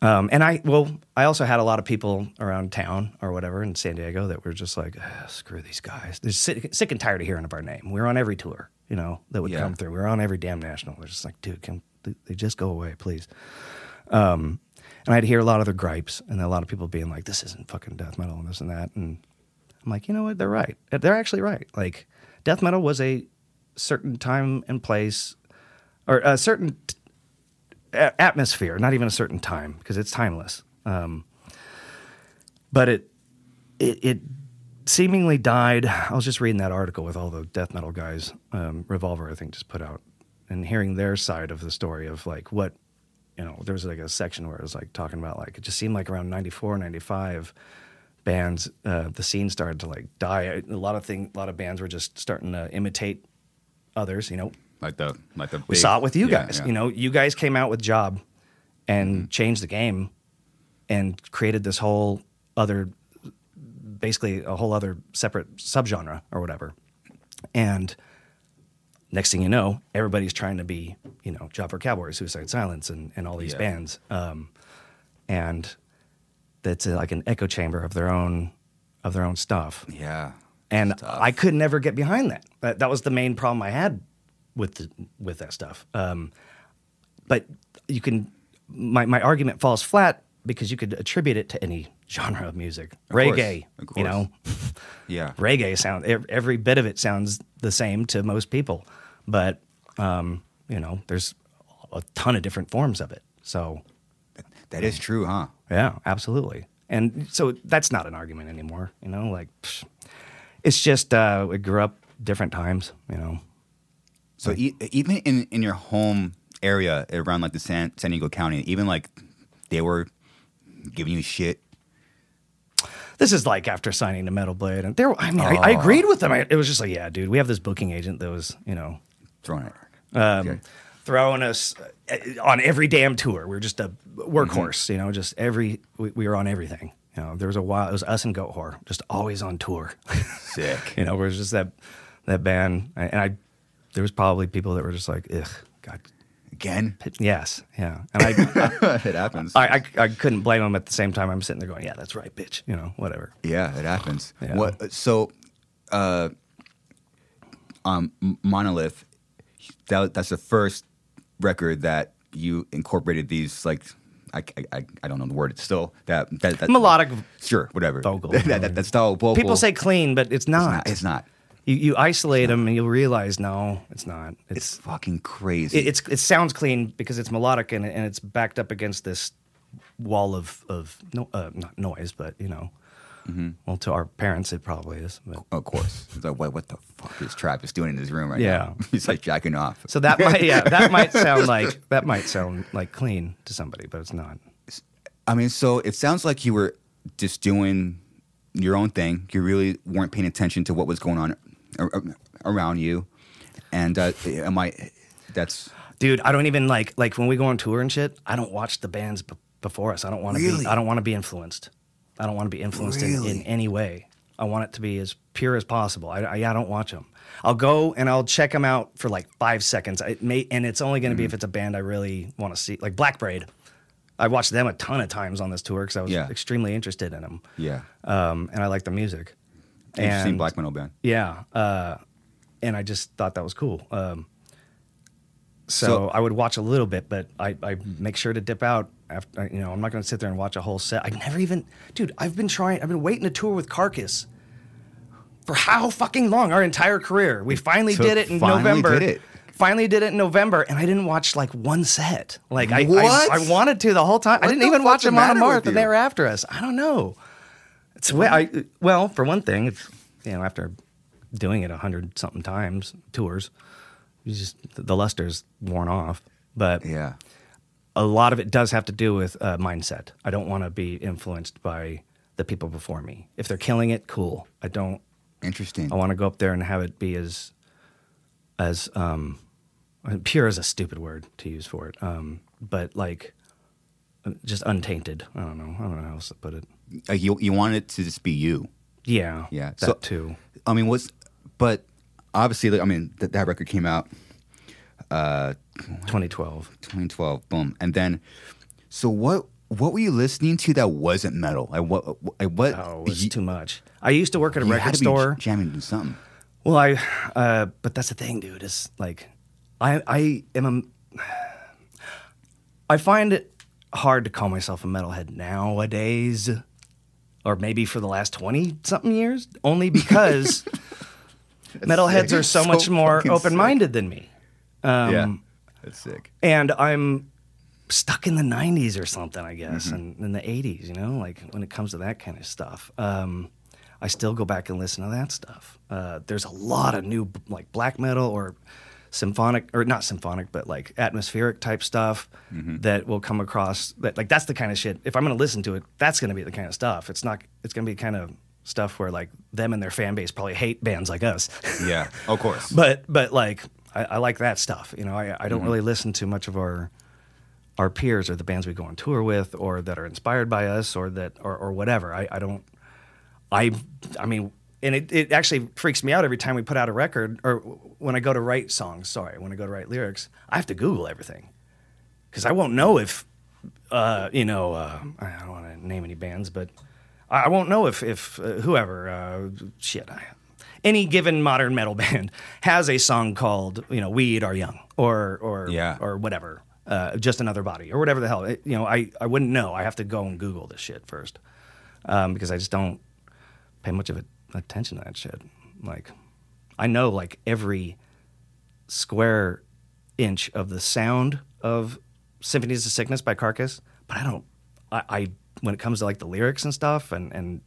um, and I well, I also had a lot of people around town or whatever in San Diego that were just like, "Ah, screw these guys. They're sick, sick and tired of hearing of our name. We were on every tour, you know, that would Yeah. come through. We were on every damn national. They're just like, dude, can they- they just go away, please? Um, and I'd hear a lot of their gripes and a lot of people being like, this isn't fucking death metal and this and that. And I'm like, you know what? They're right. They're actually right. Like, death metal was a certain time and place or a certain atmosphere, not even a certain time because it's timeless. Um, but it, it it seemingly died. I was just reading that article with all the death metal guys. Um, Revolver, I think, just put out, and hearing their side of the story of like what you know. There was like a section where it was like talking about like it just seemed like around 94, 95, bands uh, the scene started to like die. A lot of thing, a lot of bands were just starting to imitate others. You know, like the like the we big- saw it with you yeah, guys. yeah. You know, you guys came out with Job and changed the game and created this whole other, basically a whole other separate subgenre or whatever. And next thing you know, everybody's trying to be, you know, Job for Cowboys, Suicide Silence, and, and all these Yeah. bands. Um, and that's uh, like an echo chamber of their own of their own stuff. Yeah. And I could never get behind that. that. That was the main problem I had with the, with that stuff. Um, but you can my my argument falls flat because you could attribute it to any genre of music. Of course, Reggae, of you know, Yeah. reggae sound every bit of it sounds the same to most people but um, you know there's a ton of different forms of it so That is true, huh? yeah absolutely and so that's not an argument anymore you know like psh, it's just uh, we grew up different times you know So e- even in, in your home area around like the San, San Diego County, even like they were giving you shit. this is like after signing to Metal Blade, and there. I mean, I, I agreed with them. I, it was just like, yeah, dude, we have this booking agent that was, you know, Throwing it. um, Okay. throwing us uh, on every damn tour. We are just a workhorse, you know, just every, we, we were on everything. You know, there was a while, it was us and Goatwhore, just always on tour. Sick. you know, it was just that, that band. And I, there was probably people that were just like, ugh, God, Again? yes, yeah. And I, it happens. I, I, I couldn't blame them at the same time. I'm sitting there going, yeah, that's right, bitch, you know, whatever. yeah, it happens. Yeah. What? So, uh, um, Monolith. That, that's the first record that you incorporated these like. I, I, I don't know the word. It's still that that, that Melodic Sure, whatever. vocal. that, that, that style of vocal. People say clean, but it's it's not. not. It's not. You, you isolate them and you'll realize, no, it's not. It's fucking crazy. it, it's it sounds clean because it's melodic and, and it's backed up against this wall of of no uh, not noise, but you know, Mm-hmm. well to our parents it probably is. But. Of course. It's like, what, what the fuck is Travis doing in his room right Yeah. now? He's like jacking off. So that might yeah that might sound like that might sound like clean to somebody, but it's not. I mean, so it sounds like you were just doing your own thing. You really weren't paying attention to what was going on ar- ar- around you. And uh, am I? That's Dude, I don't even like like when we go on tour and shit. I don't watch the bands b- before us. I don't want to Really? be. I don't want to be influenced. I don't want to be influenced in, in any way. I want it to be as pure as possible. I, I, I don't watch them. I'll go and I'll check them out for like five seconds. It may, and it's only going to be Mm-hmm. if it's a band I really want to see, like Black Braid. I watched them a ton of times on this tour because I was Yeah. extremely interested in them, yeah. um, and I like the music. Interesting And- black metal band. yeah, uh, and I just thought that was cool. Um, so, So- I would watch a little bit, but I, I make sure to dip out after. You know, I'm not going to sit there and watch a whole set. I never even, dude. I've been trying. I've been waiting to tour with Carcass for how fucking long? Our entire career. We finally did it in finally November. did it. Finally did it in November, and I didn't watch like one set. Like I, What? I, I wanted to the whole time. I didn't even watch them on a with marathon. They were after us. I don't know. It's way, I well, for one thing, it's you know after doing it a hundred something times tours, you just the luster's worn off. But Yeah. a lot of it does have to do with uh, mindset. I don't want to be influenced by the people before me. If they're killing it, cool. I don't. Interesting. I want to go up there and have it be as as um, pure is a stupid word to use for it, um, but like just untainted. I don't know. I don't know how else to put it. Uh, you you want it to just be you. Yeah, Yeah. that So- too. I mean, what's but obviously, I mean, th- that record came out 2012. 2012. Boom. And then, so what? What were you listening to that wasn't metal? I what? What? Oh, it was you, too much. I used to work at a you record had to be store. jamming to something. Well, I, uh, but that's the thing, dude. Is like, I, I am a, I find it hard to call myself a metalhead nowadays, or maybe for the last twenty something years, only because metalheads are so, So much more open minded than me. Um, yeah, that's sick. and I'm stuck in the 90s or something, I guess, Mm-hmm. and in the 80s, you know, like when it comes to that kind of stuff. Um, I still go back and listen to that stuff. Uh, there's a lot of new, like black metal or symphonic, or not symphonic, but like atmospheric type stuff Mm-hmm. that will come across. That like that's the kind of shit. If I'm going to listen to it, that's going to be the kind of stuff. It's not. It's going to be kind of stuff where like them and their fan base probably hate bands like us. Yeah, of course. but but like I, I like that stuff. You know, I, I don't Mm-hmm. really listen to much of our our peers or the bands we go on tour with or that are inspired by us or that or, or whatever. I, I don't I I mean and it, it actually freaks me out every time we put out a record or when I go to write songs, sorry, when I go to write lyrics, I have to Google everything. Because I won't know if uh, you know, uh, I don't want to name any bands, but I won't know if if uh, whoever uh, shit I, any given modern metal band has a song called you know "We Are Young" or or Yeah. or whatever, uh, just another body or whatever the hell. It- you know, I I wouldn't know. I have to go and Google this shit first um, because I just don't pay much of a, attention to that shit. Like, I know like every square inch of the sound of Symphonies of Sickness by Carcass, but I don't. I, I when it comes to like the lyrics and stuff, and and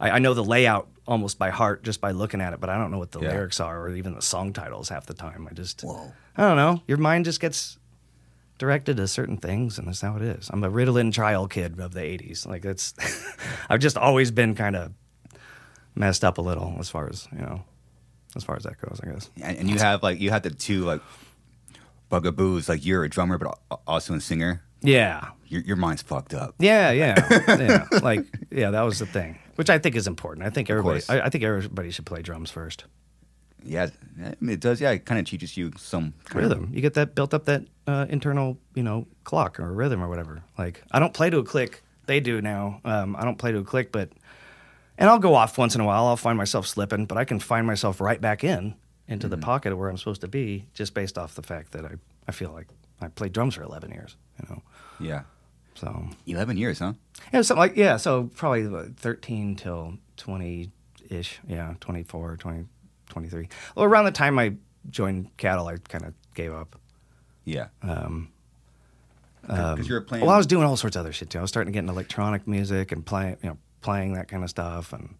I, I know the layout almost by heart just by looking at it, but I don't know what the Yeah. lyrics are or even the song titles half the time. I just Whoa. I don't know. Your mind just gets directed to certain things, and that's how it is. I'm a Ritalin trial kid of the '80s. Like that's, I've just always been kind of messed up a little as far as you know, as far as that goes. I guess. And, and you have like you have the two like bugaboos. Like you're a drummer, but also a singer. Yeah, Your your mind's fucked up. yeah, yeah, yeah. Like yeah, that was the thing, which I think is important. I think everybody, course. I, I think everybody should play drums first. Yeah, I mean, it does. Yeah, it kind of teaches you some kind of- rhythm. You get that built up that uh, internal, you know, clock or rhythm or whatever. Like I don't play to a click. They do now. Um, I don't play to a click, but and I'll go off once in a while. I'll find myself slipping, but I can find myself right back in into the pocket of where I'm supposed to be, just based off the fact that I I feel like I played drums for 11 years. You know, Yeah, so eleven years, huh? yeah, something like yeah. So probably what, 13 till 20 ish. Yeah, 24, 20, 23. Well, around the time I joined Cattle, I kind of gave up. Yeah. Um, Because you're playing. Well, I was doing all sorts of other shit too. I was starting to get into electronic music and playing, you know, playing that kind of stuff and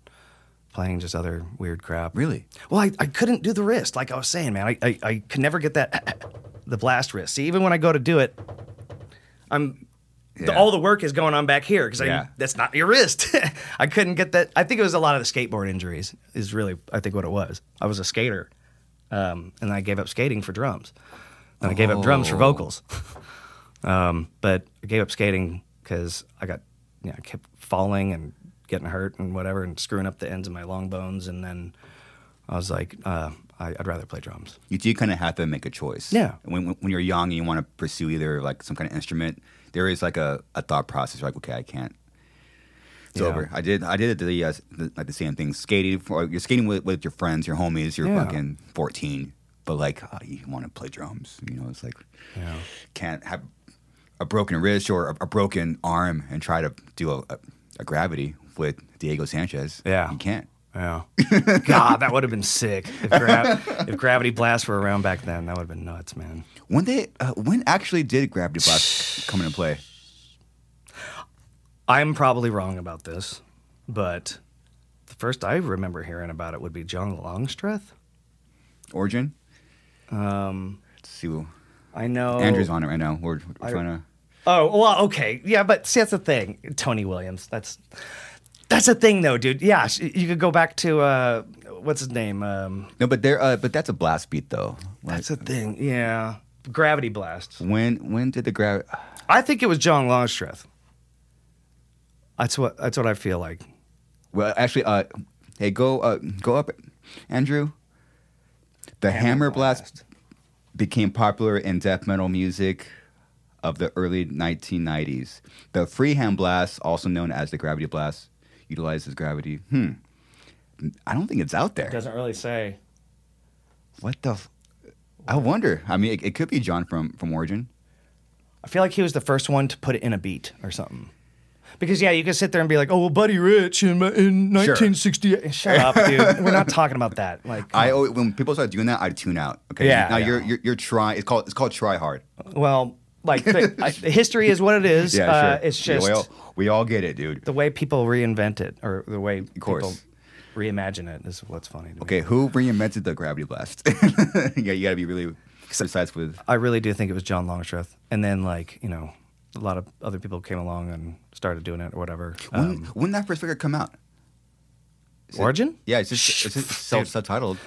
playing just other weird crap. Really? Well, I, I couldn't do the wrist, like I was saying, man. I, I, I could never get that the blast wrist. See, even when I go to do it, I'm the, all the work is going on back here because Yeah. that's not your wrist. I couldn't get that. I think it was a lot of the skateboard injuries. Is really I think what it was. I was a skater, um, and I gave up skating for drums. And I gave up drums for Oh. vocals. um, but I gave up skating because I got, you know, I kept falling and getting hurt and whatever and screwing up the ends of my long bones. And then I was like, uh, I, I'd rather play drums. You do kind of have to make a choice. Yeah. When, when when you're young and you want to pursue either like some kind of instrument, there is like a, a thought process. Like, okay, I can't. It's Yeah. over. I did. I did the, uh, the like the same thing. Skating. For, you're skating with, with your friends, your homies. You're Yeah. fucking 14, but like oh, you want to play drums. You know, it's like Yeah. can't have a broken wrist or a, a broken arm and try to do a, a, a gravity with Diego Sanchez. Yeah. you can't. Yeah. God, that would have been sick. If, gra- if Gravity Blast were around back then, that would have been nuts, man. When they uh, when actually did Gravity Blast come into play? I'm probably wrong about this, but the first I remember hearing about it would be John Longstreth. Origin. Um, Let's see. I know. Andrew's on it right now. We're, we're I- trying to. Oh well, okay, yeah, but see, that's the thing. Tony Williams. That's that's a thing, though, dude. Yeah, you could go back to uh, what's his name? Um, No, but there. Uh, but that's a blast beat though. Like, that's a thing. Yeah, Gravity Blast. when when did the grav? I think it was John Longstreth. That's what that's what I feel like. Well, actually, uh, hey, go uh, go up, Andrew. The Hammer Hammer, Blast. Blast. became popular in death metal music of the early 1990s. The Freehand Blast, also known as the Gravity Blast, utilizes gravity. Hmm. I don't think it's out there. It doesn't really say. What the? F- I wonder. I mean, it, it could be John from from Origin. I feel like he was the first one to put it in a beat or something. Because yeah, you could sit there and be like, "Oh, well, Buddy Rich in in 1968." Shut up, dude. We're not talking about that. Like, I always, when people start doing that, I tune out. Okay. Yeah, Now yeah. you're you're you're trying. It's called it's called try hard. well, like the, I, history is what it is. Yeah, uh, sure. It's We just all, we all get it, dude. the way people reinvent it, or the way course. people reimagine it, is what's funny. To me. Okay, who reinvented the gravity blast? yeah, you got to be really precise with. I really do think it was John Longstreth, and then like you know, a lot of other people came along and started doing it or whatever. When Um, when that first figure come out? Is it- Origin? yeah, it's just it's self subtitled.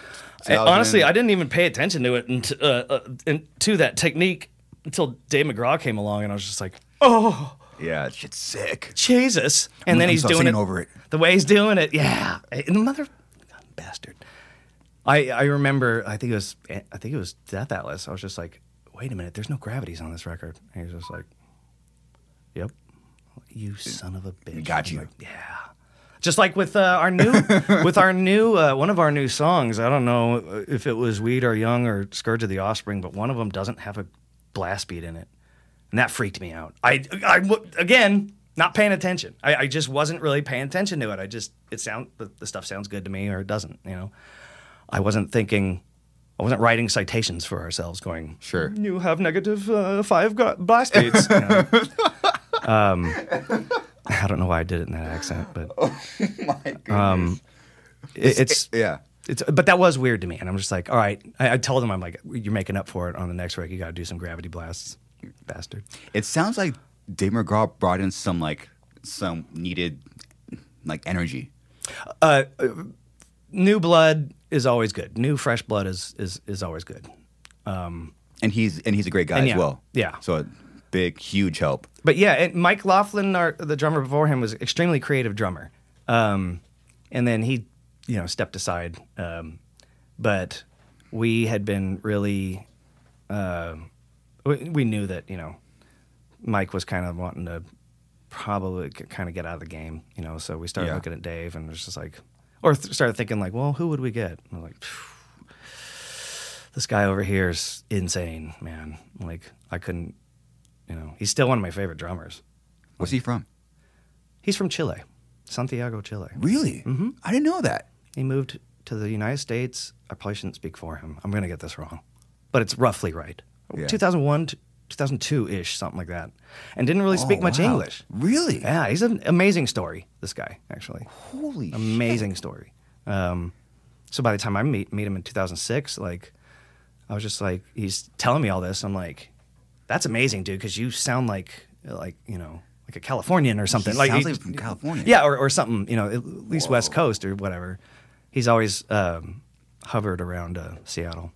Honestly, I didn't even pay attention to it and uh, uh, and to that technique until Dave McGraw came along, and I was just like, oh, Yeah, that shit's sick. Jesus! And then I'm he's so doing it over it. The way he's doing it, yeah. And the mother bastard. I I remember. I think it was. I think it was Death Atlas. I was just like, wait a minute. There's no gravities on this record. And he was just like, yep. You son of a bitch. got you. like, yeah. Just like with uh, our new, with our new, uh, one of our new songs. I don't know if it was We Eat Our Young or Scourge of the Offspring, but one of them doesn't have a blast beat in it, and that freaked me out. I, I again, not paying attention. I, I just wasn't really paying attention to it. I just, it sound the, the stuff sounds good to me or it doesn't. You know, I wasn't thinking. I wasn't writing citations for ourselves, going, Sure. you have negative uh, five gra- blast beats. You know? um, I don't know why I did it in that accent, but Oh My goodness. um, it, it's yeah. It's. But that was weird to me, and I'm just like, all right. I, I told him, I'm like, you're making up for it on the next record. You got to do some gravity blasts, you bastard. It sounds like Dave McGraw brought in some like some needed like energy. Uh, uh, new blood is always good. New fresh blood is is is always good. And he's and he's a great guy And as well. yeah. So a big, huge help. But yeah, and Mike Laughlin, our, the drummer before him, was extremely creative drummer. Um, and then he, you know, stepped aside. Um, but we had been really, uh, we, we knew that you know, Mike was kind of wanting to probably kind of get out of the game, you know. So we started Yeah. looking at Dave, and it was just like, or th- started thinking like, well, who would we get? And I was like. This guy over here is insane, man. Like I couldn't, you know. He's still one of my favorite drummers. Where's he from? He's from Chile, Santiago, Chile. Really? Mm-hmm. I didn't know that. He moved to the United States. I probably shouldn't speak for him. I'm going to get this wrong, but it's roughly right. Yeah. 2001, 2002 ish, something like that. And didn't really speak Oh, much wow. English. Really? Yeah, he's an amazing story, this guy, actually. Holy Amazing story. Um, so by the time I meet, meet him in 2006, like, I was just like, he's telling me all this. I'm like, that's amazing, dude, because you sound like, like, you know, like a Californian or something. like sounds he- like from California. Yeah, or, or something, you know, at least West Coast or whatever. He's always um, hovered around uh, Seattle.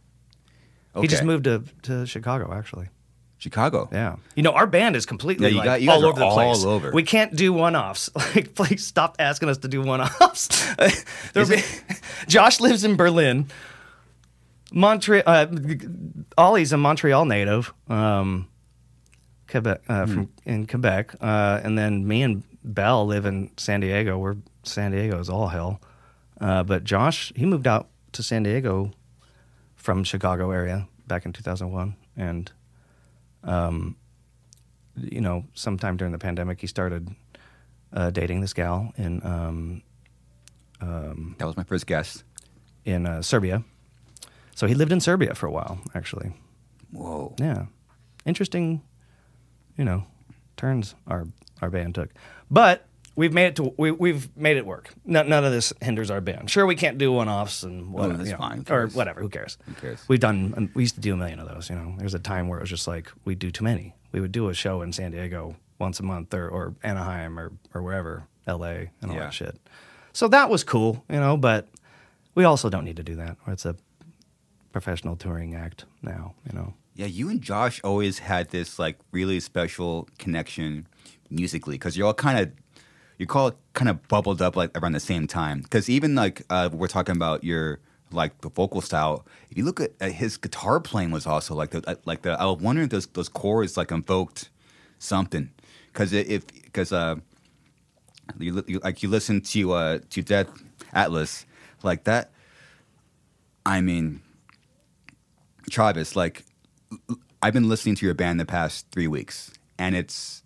He just moved to, to Chicago, actually. Chicago. Yeah. You know, our band is completely Yeah, like, got- all over the place. all over. We can't do one-offs. Like, please stop asking us to do one-offs. There'll be- Josh lives in Berlin. Montreal. Uh, Ollie's a Montreal native. Um, Quebec uh, Hmm. from in Quebec, uh, and then me and Bell live in San Diego. We're San Diego is all hell. Uh, but Josh, he moved out to San Diego from Chicago area back in 2001, and um, you know, sometime during the pandemic, he started uh, dating this gal in um, That was my first guess. in uh, Serbia. So he lived in Serbia for a while, actually. Whoa. Yeah, interesting. You know, turns our our band took, but we've made it to we, we've made it work. None, none of this hinders our band. Sure, we can't do one offs and whatever, Oh, that's you know, fine. Or whatever. Who cares? Who cares? We've done. um, We used to do a million of those. You know, there's a time where it was just like we do too many. We would do a show in San Diego once a month, or, or Anaheim, or or wherever, L.A. and all Yeah. that shit. So that was cool, you know. But we also don't need to do that. It's a professional touring act now, you know. Yeah, you and Josh always had this like really special connection musically because you're all kind of you call it kind of bubbled up like around the same time. Because even like uh, we're talking about your like the vocal style. If you look at, at his guitar playing was also like the uh, like the I was wondering if those those chords like invoked something because if because uh you, you like you listen to uh to Death Atlas like that. I mean, Travis, like I've been listening to your band the past three weeks, and it's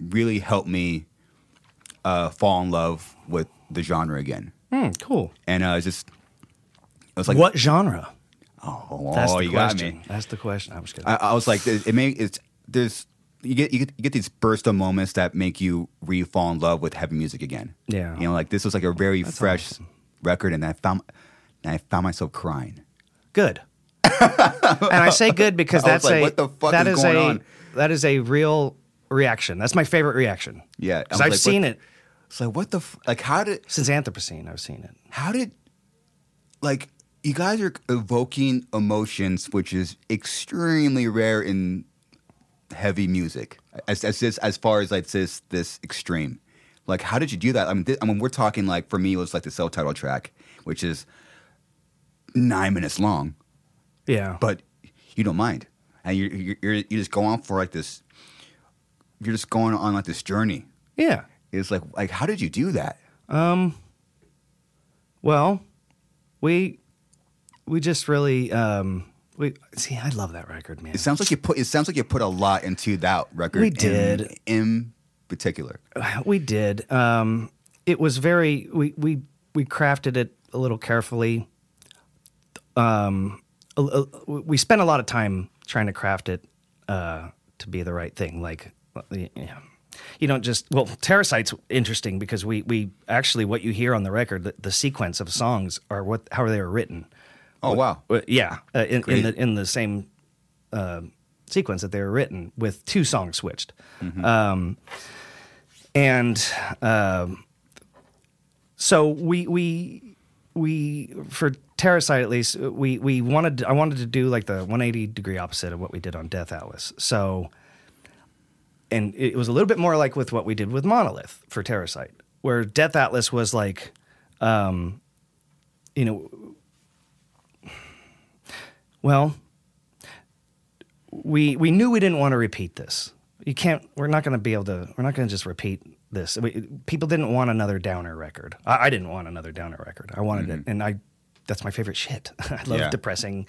really helped me uh, fall in love with the genre again. Hmm, cool. And uh, just, it was like, what genre? Oh, That's the you got question. me. That's the question. I'm just kidding. I, I was like, it, it may, it's there's you get, you get you get these burst of moments that make you re fall in love with heavy music again. Yeah. you know, like this was like a very That's fresh awesome. record, and I found and I found myself crying. good. and I say good because that's like, a what the fuck that is is going a on? that is a real reaction. That's my favorite reaction. Yeah, I because was I've like, seen what- it It's like what the f- like how did since Anthropocene. I've seen it. how did like you guys are evoking emotions which is extremely rare in heavy music as as this as far as like this this extreme? Like, how did you do that? I mean, thi- I mean, we're talking like for me, it was like the self-titled track, which is nine minutes long, Yeah. but you don't mind, and you you you're, you just go on for like this. You're just going on like this journey. yeah. It's like like how did you do that? Um, Well, we we just really um we see I love that record, man. It sounds like you put it sounds like you put a lot into that record. We in- did. in, particular. We did. Um it was very we we we crafted it a little carefully. Um a- a- we spent a lot of time trying to craft it uh to be the right thing like yeah. You don't just well, Terrasite's interesting because we we actually what you hear on the record, the, the sequence of songs are what how they were written. Oh wow! Uh, yeah, uh, in, in the in the same uh, sequence that they were written, with two songs switched, um, and um, so we we we for Terrasite at least we we wanted I wanted to do like the 180 degree opposite of what we did on Death Atlas. So, and it was a little bit more like with what we did with Monolith for Terrasite, where Death Atlas was like, um, you know, well, we we knew we didn't want to repeat this. You can't. We're not going to be able to. We're not going to just repeat this. We, people didn't want another downer record. I, I didn't want another downer record. I wanted it, and I. That's my favorite shit. I love Yeah. depressing,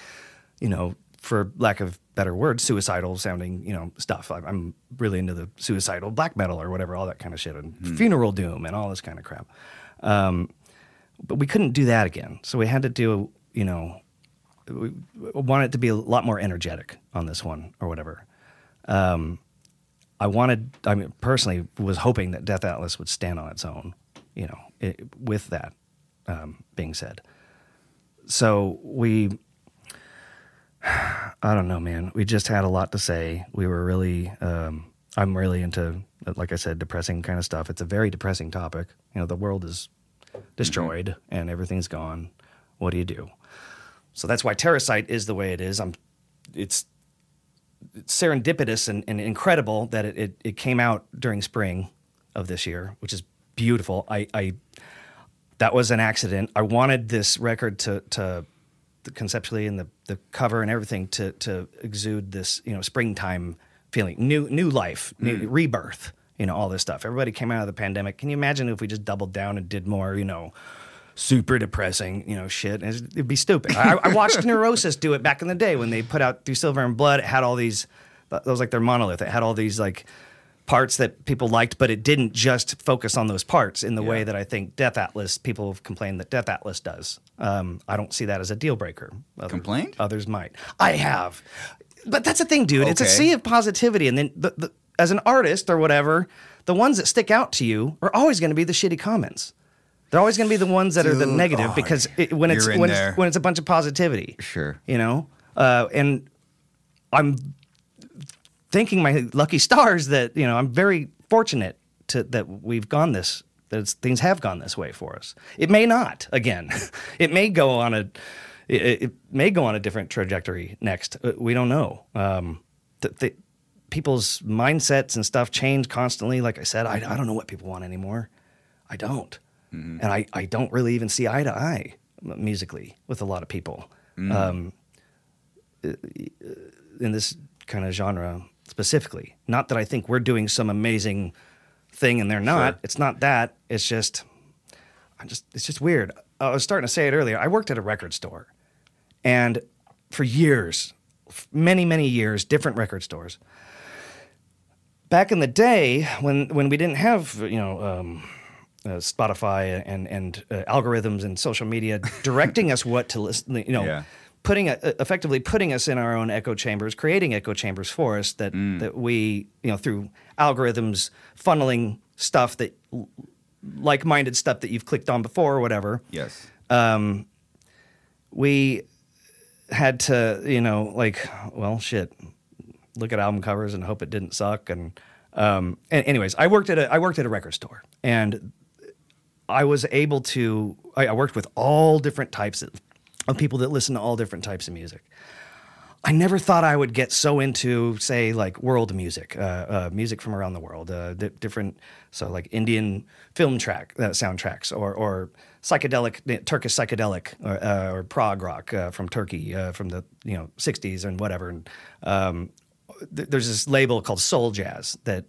you know, for lack of better words, suicidal sounding, you know, stuff. I'm really into the suicidal black metal or whatever, all that kind of shit, and funeral doom and all this kind of crap. Um, but we couldn't do that again, so we had to do, you know, we wanted it to be a lot more energetic on this one or whatever. Um, I wanted, I mean, personally, was hoping that Death Atlas would stand on its own, you know, it, with that um, being said. So we, I don't know, man. We just had a lot to say. We were really, um, I'm really into, like I said, depressing kind of stuff. It's a very depressing topic. You know, the world is destroyed and everything's gone. What do you do? So that's why Terrasite is the way it is. I'm, it's, it's serendipitous and, and incredible that it, it, it came out during spring of this year, which is beautiful. I, I that was an accident. I wanted this record to to conceptually and the, the cover and everything to to exude this you know springtime feeling, new new life, new mm. rebirth. You know all this stuff. Everybody came out of the pandemic. Can you imagine if we just doubled down and did more? You know super depressing, you know, shit. And It'd be stupid. I, I watched Neurosis do it back in the day when they put out Through Silver in Blood. It had all these, that was like their monolith. It had all these like parts that people liked, but it didn't just focus on those parts in the way that I think Death Atlas, people have complained that Death Atlas does. Um, I don't see that as a deal breaker. Other- Complained? Others might. I have. But that's the thing, dude. It's a sea of positivity. And then the, the, as an artist or whatever, the ones that stick out to you are always going to be the shitty comments. They're always going to be the ones that are the negative oh, because it, when it's when it's when it's a bunch of positivity. Sure. You know, uh, and I'm thanking my lucky stars that you know I'm very fortunate to that we've gone this that things have gone this way for us. It may not again. it may go on a it, it may go on a different trajectory next. Uh, We don't know. Um, th- th- people's mindsets and stuff change constantly. Like I said, I, I don't know what people want anymore. I don't, and I, I don't really even see eye to eye musically with a lot of people. Um, in this kind of genre specifically. Not that I think we're doing some amazing thing and they're not. Sure. It's not that. It's just I'm just it's just weird. I was starting to say it earlier. I worked at a record store. And for years, many many years, different record stores. Back in the day when when we didn't have, you know, um, uh, Spotify and and uh, algorithms and social media directing us what to listen, you know, Yeah. Putting a, effectively putting us in our own echo chambers, creating echo chambers for us that Mm. that we you know through algorithms funneling stuff that like-minded stuff that you've clicked on before or whatever. Yes. Um, We had to you know like well shit look at album covers and hope it didn't suck and um and anyways I worked at a I worked at a record store and I was able to. I, I worked with all different types of, of people that listen to all different types of music. I never thought I would get so into, say, like world music, uh, uh, music from around the world, uh, di- different, so like Indian film track uh, soundtracks, or or psychedelic Turkish psychedelic, or, uh, or prog rock uh, from Turkey from the you know '60s and whatever. And um, th- there's this label called Soul Jazz that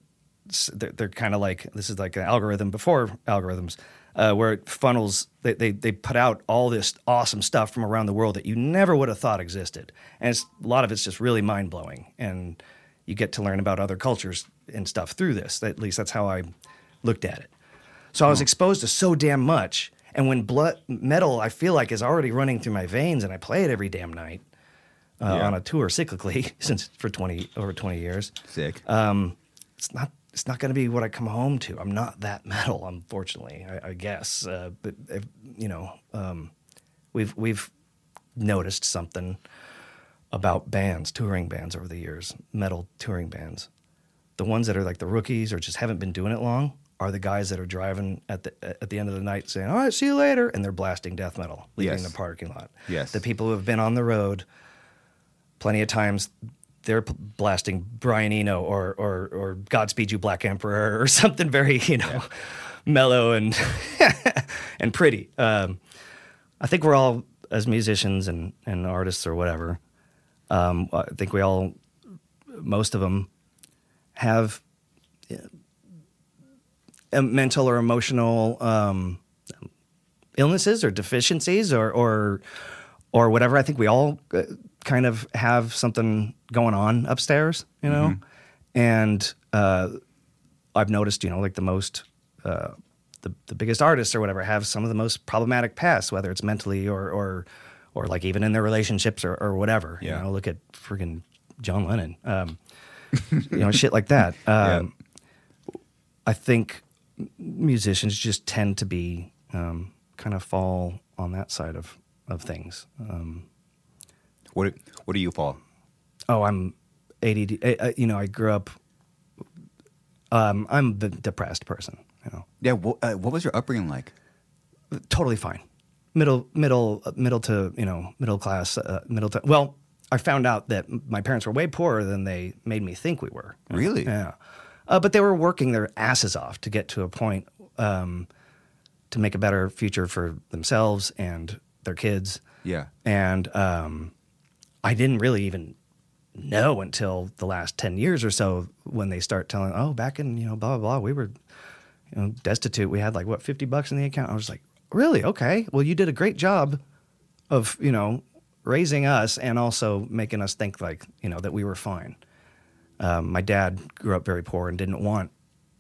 they're, they're kind of like this is like an algorithm before algorithms uh, where it funnels they, they, they put out all this awesome stuff from around the world that you never would have thought existed. And a lot of it's just really mind-blowing. And you get to learn about other cultures and stuff through this. At least that's how i looked at it. So i was exposed to so damn much. And when blood metal i feel like is already running through my veins and i play it every damn night uh, Yeah. on a tour cyclically since for 20 over 20 years. Sick. it's not it's not going to be what I come home to. I'm not that metal, unfortunately. I, I guess, uh, but if, you know, um, we've we've noticed something about bands, touring bands over the years, metal touring bands. The ones that are like the rookies or just haven't been doing it long are the guys that are driving at the at the end of the night saying, "All right, see you later," and they're blasting death metal, leaving Yes. the parking lot. Yes. the people who have been on the road plenty of times they're blasting Brian Eno or or or Godspeed You Black Emperor or something very you know mellow and and pretty. Um, I think we're all as musicians and and artists or whatever. Um, I think we all most of them have mental or emotional um, illnesses or deficiencies or or or whatever. I think we all uh, kind of have something going on upstairs, you know. And uh, I've noticed, you know, like the most, uh, the the biggest artists or whatever have some of the most problematic pasts, whether it's mentally or or or like even in their relationships or, or whatever. Yeah. You know, look at freaking John Lennon, um, you know, shit like that. Um, I think musicians just tend to be um, kind of fall on that side of of things. Um, What What do you fall? oh, I'm ADD. uh, uh, You know, I grew up. Um, I'm the depressed person. You know, Yeah. What, uh, what was your upbringing like? totally fine. Middle, middle, uh, middle to you know, middle class, uh, middle to. Well, I found out that my parents were way poorer than they made me think we were. Really? Yeah. Uh, but they were working their asses off to get to a point um, to make a better future for themselves and their kids. Yeah. And um, I didn't really even know until the last 10 years or so when they start telling, oh, back in, you know, blah, blah, blah, we were, you know, destitute. We had like, what, 50 bucks in the account? I was like, really? Okay. Well, you did a great job of, you know, raising us and also making us think like, you know, that we were fine. Um, my dad grew up very poor and didn't want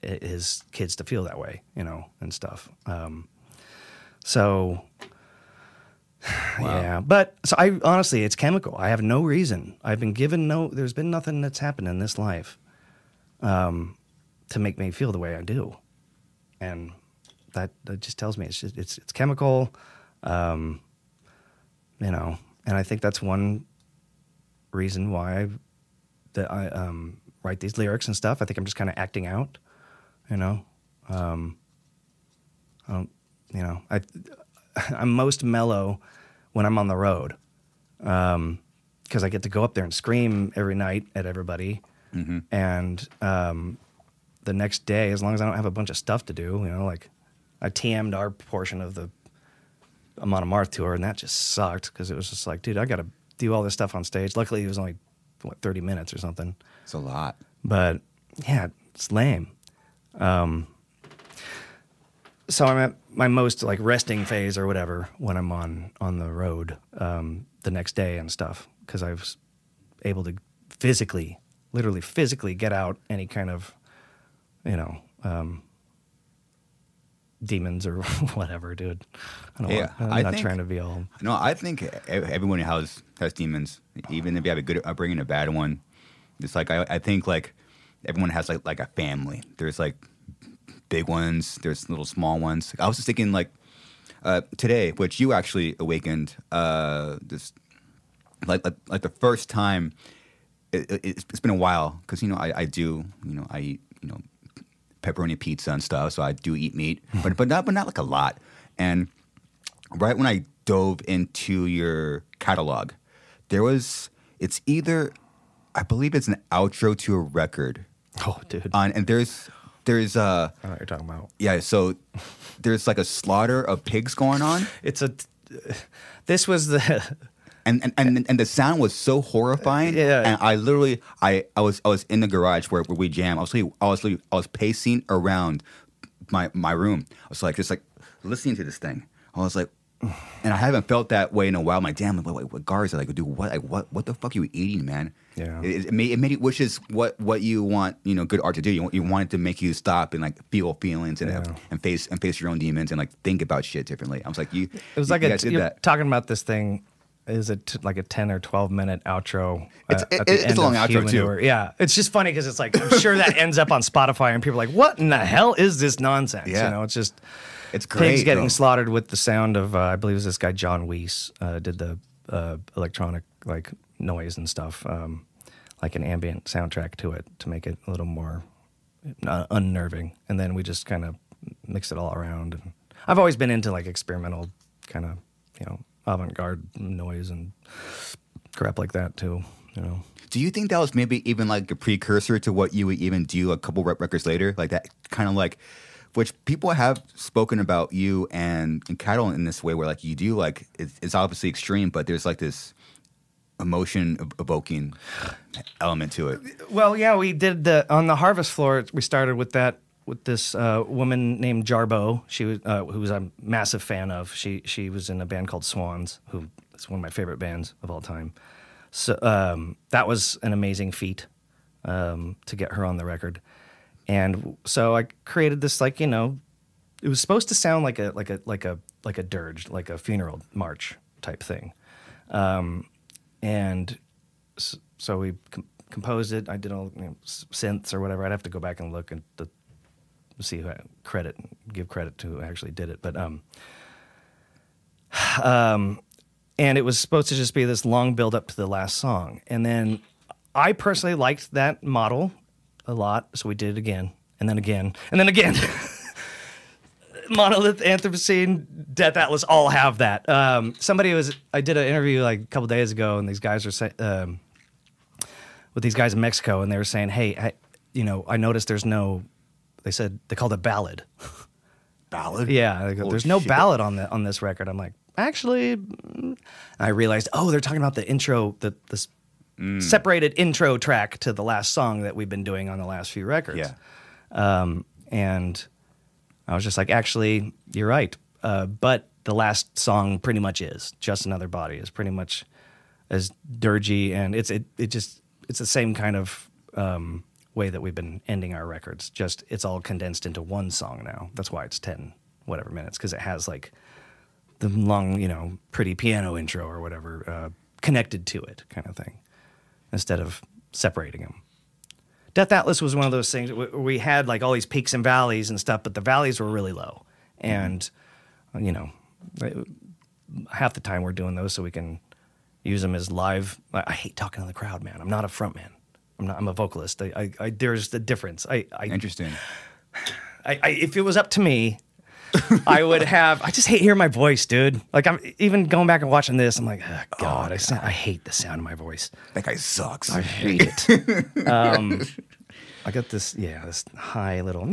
his kids to feel that way, you know, and stuff. Um, so, yeah, but so I honestly, it's chemical. I have no reason. I've been given no. There's been nothing that's happened in this life, um, to make me feel the way I do, and that that just tells me it's just, it's it's chemical, um, you know. And I think that's one reason why I, that I um, write these lyrics and stuff. I think I'm just kind of acting out, you know. Um, I don't, you know, I I'm most mellow when I'm on the road because I get to go up there and scream every night at everybody. And um, the next day, as long as I don't have a bunch of stuff to do, you know, like I TM'd our portion of the Amon Amarth tour, and that just sucked because it was just like, dude, I got to do all this stuff on stage. Luckily, it was only what 30 minutes or something, It's a lot. but yeah, it's lame. Um, so I'm at my most like resting phase or whatever when I'm on on the road um, the next day and stuff because I was able to physically, literally physically get out any kind of, you know, um, demons or whatever, dude. I don't Yeah, want, I'm I not think- trying to be all. No, I think everyone has has demons, even if you have a good upbringing, a bad one. It's like I, I think like everyone has like like a family. There's like big ones. There's little small ones. I was just thinking like uh, today, which you actually awakened uh, this like like, like the first time. It, it, it's- it's been a while because you know I, I do you know I eat you know pepperoni pizza and stuff, so I do eat meat, but but not but not like a lot. And right when I dove into your catalog, there was it's either I believe it's an outro to a record. Oh, dude. On and there's there's uh I know what you're talking about. yeah, so there's like a slaughter of pigs going on. It's a. This was the. and and, and and the sound was so horrifying. Yeah. And I literally, I, I was I was in the garage where, where we jam. I was literally, I was literally, I was pacing around my my room. I was like just like listening to this thing. I was like, and I haven't felt that way in a while. I'm like, damn, what, what, what Garza? Like, dude, what, like, what, what the fuck are you eating, man? Yeah. It, it made it made it, which is what what you want, you know, good art to do. You want, you want it to make you stop and like feel feelings and Yeah. and face and face your own demons and like think about shit differently. I was like, you. It was you like guys a. You're that. talking about this thing. Is it t- like a ten or twelve minute outro? It's- uh, it- it's a long outro, too. Yeah, it's just funny because it's like I'm sure that ends up on Spotify and people are like, "What in the hell is this nonsense?" Yeah. You know, it's just It's great. pigs getting though. slaughtered with the sound of uh, I believe it was this guy John Weiss uh, did the uh, electronic like noise and stuff, um, like an ambient soundtrack to it to make it a little more uh, unnerving. And then we just kind of mix it all around. And I've always been into like experimental kind of you know avant-garde noise and crap like that too. You know. Do you think that was maybe even like a precursor to what you would even do a couple records later? Like that kind of like, which people have spoken about you and, and Cattle in this way where like you do like, it's, it's obviously extreme, but there's like this emotion evoking element to it. Well, yeah, we did the on the harvest floor. We started with that with this uh, woman named Jarboe. She was uh, who was a massive fan of. She she was in a band called Swans, who is one of my favorite bands of all time. So um, that was an amazing feat um, to get her on the record, and so I created this like you know, it was supposed to sound like a like a like a like a dirge, like a funeral march type thing, um, and so we com- composed it. I did all you know, synths or whatever. I'd have to go back and look and the, see who I- credit, give credit to who actually did it. But um, um, and it was supposed to just be this long build up to the last song. And then I personally liked that model a lot, so we did it again, and then again, and then again. Monolith, Anthropocene, Death Atlas all have that. Um, somebody was I did an interview like a couple days ago, and these guys were saying um, with these guys in Mexico, and they were saying, "Hey, I, you know, I noticed there's no." They said they called it ballad. Ballad? Yeah, go, there's no shit. ballad on the on this record. I'm like, actually, mm." I realized, oh, they're talking about the intro, the this Mm. separated intro track to the last song that we've been doing on the last few records. Yeah. Um, and I was just like, actually, you're right. Uh, but the last song pretty much is just another body is pretty much as dirgy, and it's it it just it's the same kind of um, way that we've been ending our records. Just it's all condensed into one song now. That's why it's ten whatever minutes because it has like the long, you know, pretty piano intro or whatever uh, connected to it, kind of thing, instead of separating them. Death Atlas was one of those things where we had like all these peaks and valleys and stuff, but the valleys were really low, mm-hmm. and you know, uh, half the time we're doing those so we can use them as live. I, I hate talking to the crowd, man. I'm not a front man. I'm not. I'm a vocalist. I, I, I there's the difference. I, I Interesting. I, I, if it was up to me, I would have. I just hate hearing my voice, dude. Like I'm even going back and watching this. I'm like, oh, God, I, sound, I hate the sound of my voice. That guy sucks. I hate it. um, I got this, yeah, this high little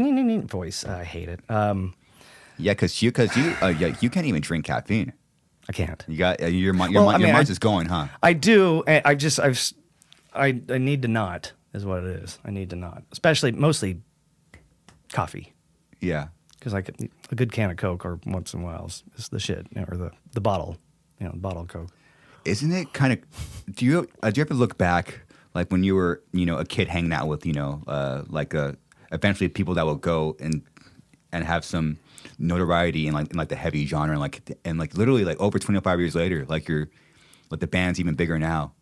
voice. I hate it. Um, yeah, because you, cause you, uh, yeah, you can't even drink caffeine. I can't. You got uh, your mi- your, Well, mi- I your mean, mind's I- just going, huh? I do. I I just I've I I need to not is what it is. I need to not, especially mostly coffee. Yeah. Because like a good can of Coke or once in a while is, is the shit, you know, or the the bottle, you know, bottle of Coke. Isn't it kind of? Do you uh, do you ever look back, like when you were, you know, a kid hanging out with, you know, uh, like uh, eventually people that will go and and have some notoriety in like in like the heavy genre, and like and like literally like over twenty five years later, like you're like the band's even bigger now.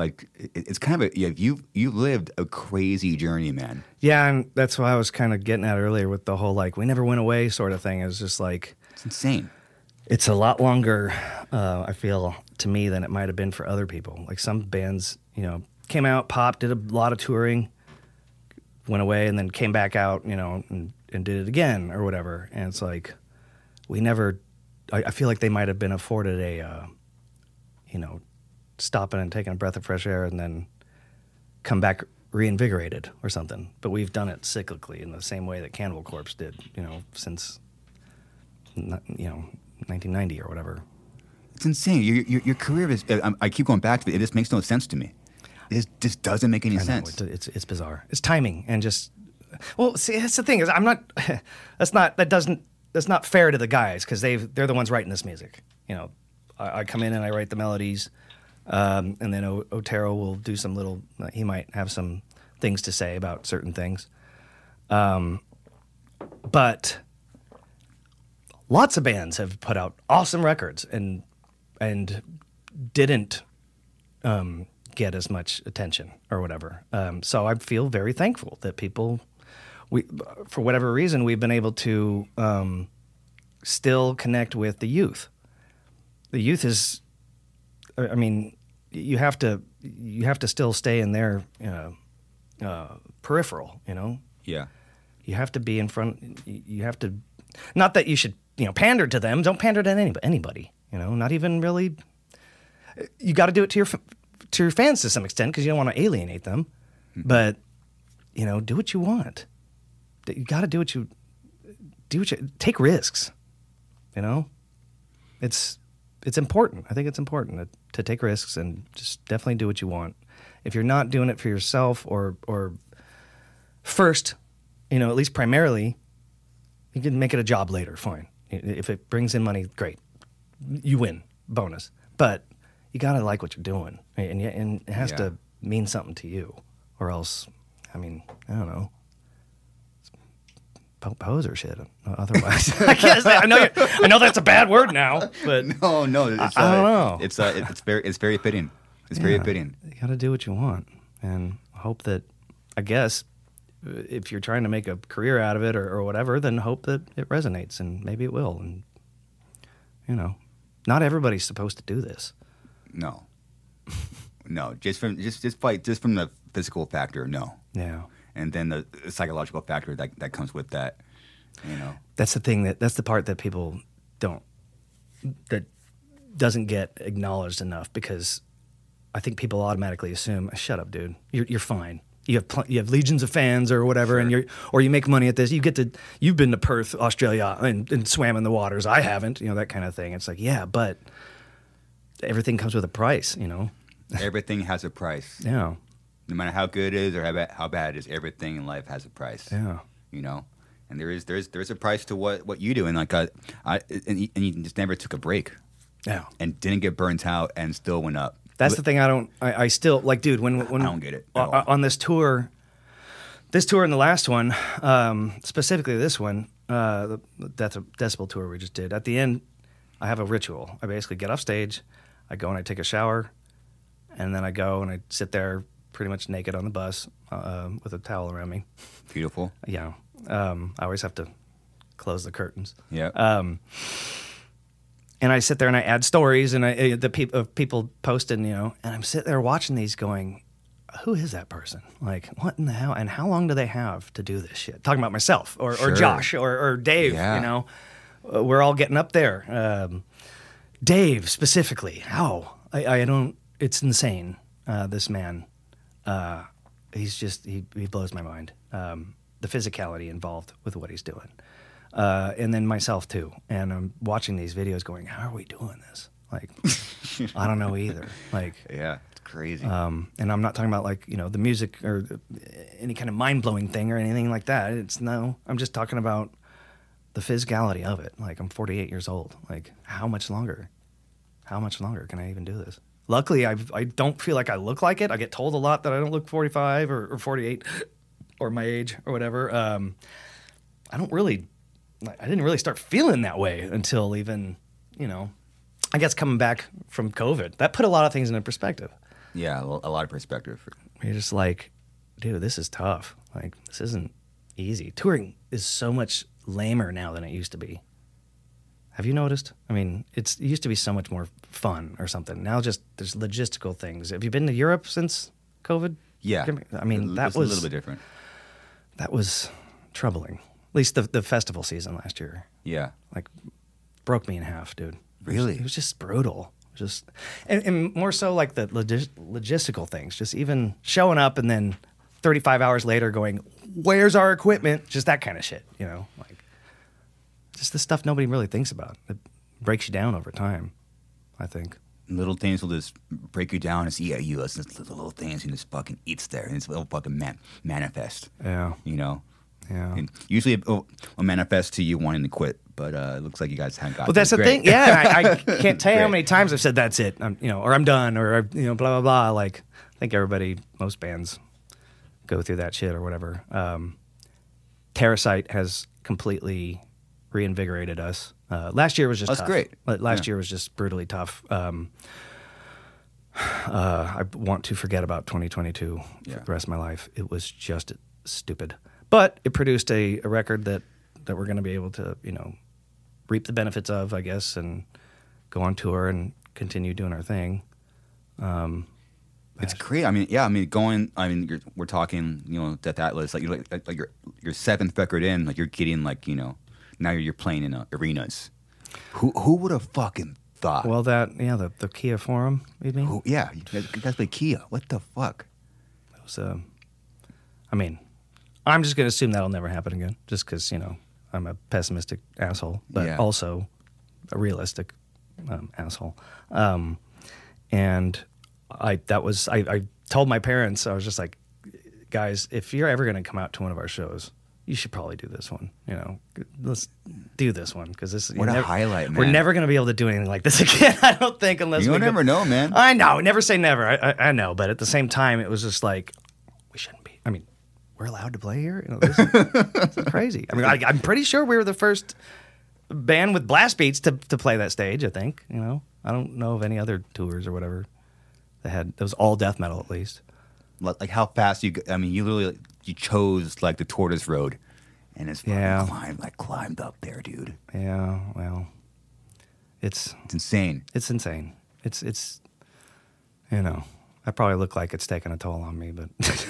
Like it's kind of a yeah, you you lived a crazy journey, man. Yeah, and that's what I was kind of getting at earlier with the whole like we never went away sort of thing. It's just like It's insane. it's a lot longer. Uh, I feel to me than it might have been for other people. Like some bands, you know, came out, popped, did a lot of touring, went away, and then came back out, you know, and, and did it again or whatever. And it's like we never. I, I feel like they might have been afforded a, uh, you know, stopping and taking a breath of fresh air and then come back reinvigorated or something. But we've done it cyclically in the same way that Cannibal Corpse did, you know, since you know 1990 or whatever. It's insane. Your, your, your career is. Uh, I, I keep going back to it. It just makes no sense to me. It just, doesn't make any know, sense. it's, it's bizarre. It's timing and just well, see, that's the thing is I'm not. That's not that doesn't that's not fair to the guys because they they're the ones writing this music. You know, I, I come in and I write the melodies, um, and then o- Otero will do some little. He might have some things to say about certain things, um, but lots of bands have put out awesome records and and didn't um, get as much attention or whatever. Um, so I feel very thankful that people, we, for whatever reason, we've been able to um, still connect with the youth. The youth is, I mean, you have to you have to still stay in their uh, uh, peripheral. You know, Yeah. you have to be in front. You have to, not that you should, you know, pander to them. Don't pander to anybody. Anybody. You know, not even really. You got to do it to your to your fans to some extent because you don't want to alienate them. But you know, do what you want. You got to do what you do. What you take risks. You know, it's it's important. I think it's important to take risks and just definitely do what you want. If you're not doing it for yourself or or first, you know, at least primarily, you can make it a job later. Fine. If it brings in money, great. You win, bonus. But you gotta like what you're doing, and and it has Yeah. to mean something to you, or else, I mean, I don't know. Poser shit. Otherwise, I can't. I know. I know that's a bad word now, but No, no. It's, I don't uh, know. It's uh, it's very it's very fitting. It's very Yeah. fitting. You got to do what you want and hope that, I guess, uh, if you're trying to make a career out of it or, or whatever, then hope that it resonates and maybe it will. And, you know, not everybody's supposed to do this. No. no. Just from just just fight just from the physical factor. No. Yeah. And then the psychological factor that that comes with that. You know. That's the thing that, that's the part that people don't, that doesn't get acknowledged enough because I think people automatically assume, shut up, dude, you're, you're fine. You have pl- you have legions of fans or whatever, and you're or you make money at this. You get to you've been to Perth, Australia, and, and swam in the waters. I haven't, you know that kind of thing. It's like yeah, but everything comes with a price, you know. Everything has a price. Yeah, No matter how good it is or how bad, how bad it is, everything in life has a price. yeah, You know. And there is there's there's a price to what, what you do, and like I, I and, you, and you just never took a break, yeah. and didn't get burnt out, and still went up. That's the thing. I don't. I, I still like, dude. When when I don't get it on, on this tour, this tour and the last one, um, specifically this one, uh, the, Death Decibel tour we just did. At the end, I have a ritual. I basically get off stage, I go and I take a shower, and then I go and I sit there pretty much naked on the bus uh, with a towel around me. Beautiful. yeah. um, I always have to close the curtains. Yeah. Um, and I sit there and I add stories and I, uh, the peop- of people posting, you know, and I'm sitting there watching these going, who is that person? Like, what in the hell? And how long do they have to do this shit? Talking about myself or, or Josh or, or Dave, Yeah. you know, Uh, we're all getting up there. Um, Dave specifically, how? I, I don't, it's insane. Uh, this man, uh, he's just, he, he blows my mind. Um, the physicality involved with what he's doing uh, and then myself too. And I'm watching these videos, going, "How are we doing this?" Like, I don't know either. Like, yeah. It's crazy. um, and I'm not talking about like you know the music or the, any kind of mind blowing thing or anything like that. It's no. I'm just talking about the physicality of it. Like, I'm 48 years old. Like, how much longer? How much longer can I even do this? Luckily, I I don't feel like I look like it. I get told a lot that I don't look 45 or, or 48 or my age or whatever. Um, I don't really, I didn't really start feeling that way until even, you know, I guess coming back from COVID. That put a lot of things into perspective. yeah. A a lot of perspective. You're just like, dude, this is tough. Like, this isn't easy. Touring is so much lamer now than it used to be. Have you noticed? I mean, it's, it used to be so much more fun or something. Now, just there's logistical things. Have you been to Europe since COVID? Yeah. I mean, that it's was a little bit different. that was troubling. At least the the festival season last year, Yeah. like, broke me in half, dude. Really? It was just brutal. Just and, and more so like the logis- logistical things. Just even showing up and then 35 hours later going, "Where's our equipment?" Just that kind of shit. You know, like just the stuff nobody really thinks about. It breaks you down over time. I think. Little things will just break you down. It's yeah, you. It's just little, little things and just fucking eats there, and it's will fucking man- manifest. Yeah. You know. Yeah. And usually it will will manifest to you wanting to quit, but uh, it looks like you guys haven't got. Well, that's the Great. thing. Yeah, I, I can't tell you how many times I've said that's it. I'm, you know, or I'm done, or you know, blah blah blah. Like, I think everybody, most bands, go through that shit or whatever. Um, Terrasite has completely reinvigorated us. Uh, last year was just That's tough. great. Last Yeah. year was just brutally tough. Um, uh, I want to forget about 2022 Yeah. for the rest of my life. It was just stupid, but it produced a, a record that that we're going to be able to, you know, reap the benefits of, I guess, and go on tour and continue doing our thing. It's great. I mean, yeah. I mean, going. I mean, you're, we're talking. You know, Death Atlas. Like you're like, like, like your your seventh record in. Like you're getting like you know. Now you're, playing in uh, arenas. Who who would have fucking thought? Well, that yeah, the the Kia Forum, you mean? who, yeah, that- that's like Kia. What the fuck? It was, uh, I mean, I'm just going to assume that'll never happen again, just because you know I'm a pessimistic asshole, but Yeah. also a realistic um, asshole. Um, and I that was I, I told my parents I was just like, guys, if you're ever going to come out to one of our shows. You should probably do this one. You know, let's do this one because this. What a never- highlight, We're never going to be able to do anything like this again. I don't think unless You we go- never know, man. I know. Never say never. I, I, I know, but at the same time, it was just like we shouldn't be. I mean, we're allowed to play here. You know, this, is, this is crazy. I mean, I, I'm pretty sure we were the first band with blast beats to to play that stage. I think. You know, I don't know of any other tours or whatever that had. That was all death metal at least. Like, like how fast you? I mean, you literally you chose like the tortoise road, and it's Yeah. climbed like climbed up there, dude. Yeah. Well, it's It's insane. it's insane. It's it's you know. I probably look like it's taking a toll on me, but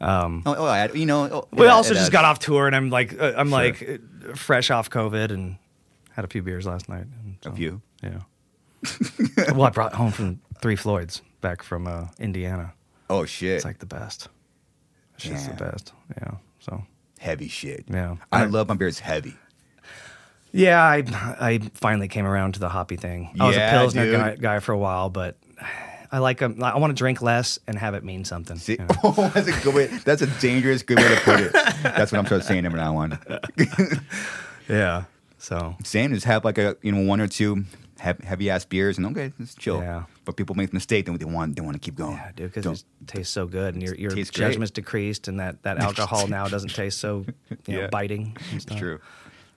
Oh, oh I, you know. oh, We also just got off tour, and I'm like, uh, I'm Sure. like uh, fresh off COVID, and had a few beers last night. And A few? yeah. well, I brought home from Three Floyds back from uh, Indiana. Oh shit! It's like the best. It's just the Yeah. best. Yeah. So heavy shit. Yeah. I I- love my beers heavy. yeah, I I finally came around to the hoppy thing. I was a Yeah, pilsner guy, guy for a while, but I like 'em- I want to drink less and have it mean something. See, you know? oh, that's a good way. That's a dangerous good way to put it. That's what I'm starting saying from now on. yeah. So Saying is have like a you know one or two heavy ass beers and okay, let's chill. Yeah. But people make the mistake, then they want they want to keep going. Yeah, dude, because it tastes so good, and your your Tastes great. judgment's decreased, and that, that alcohol now doesn't taste so you know, Yeah. biting. It's true.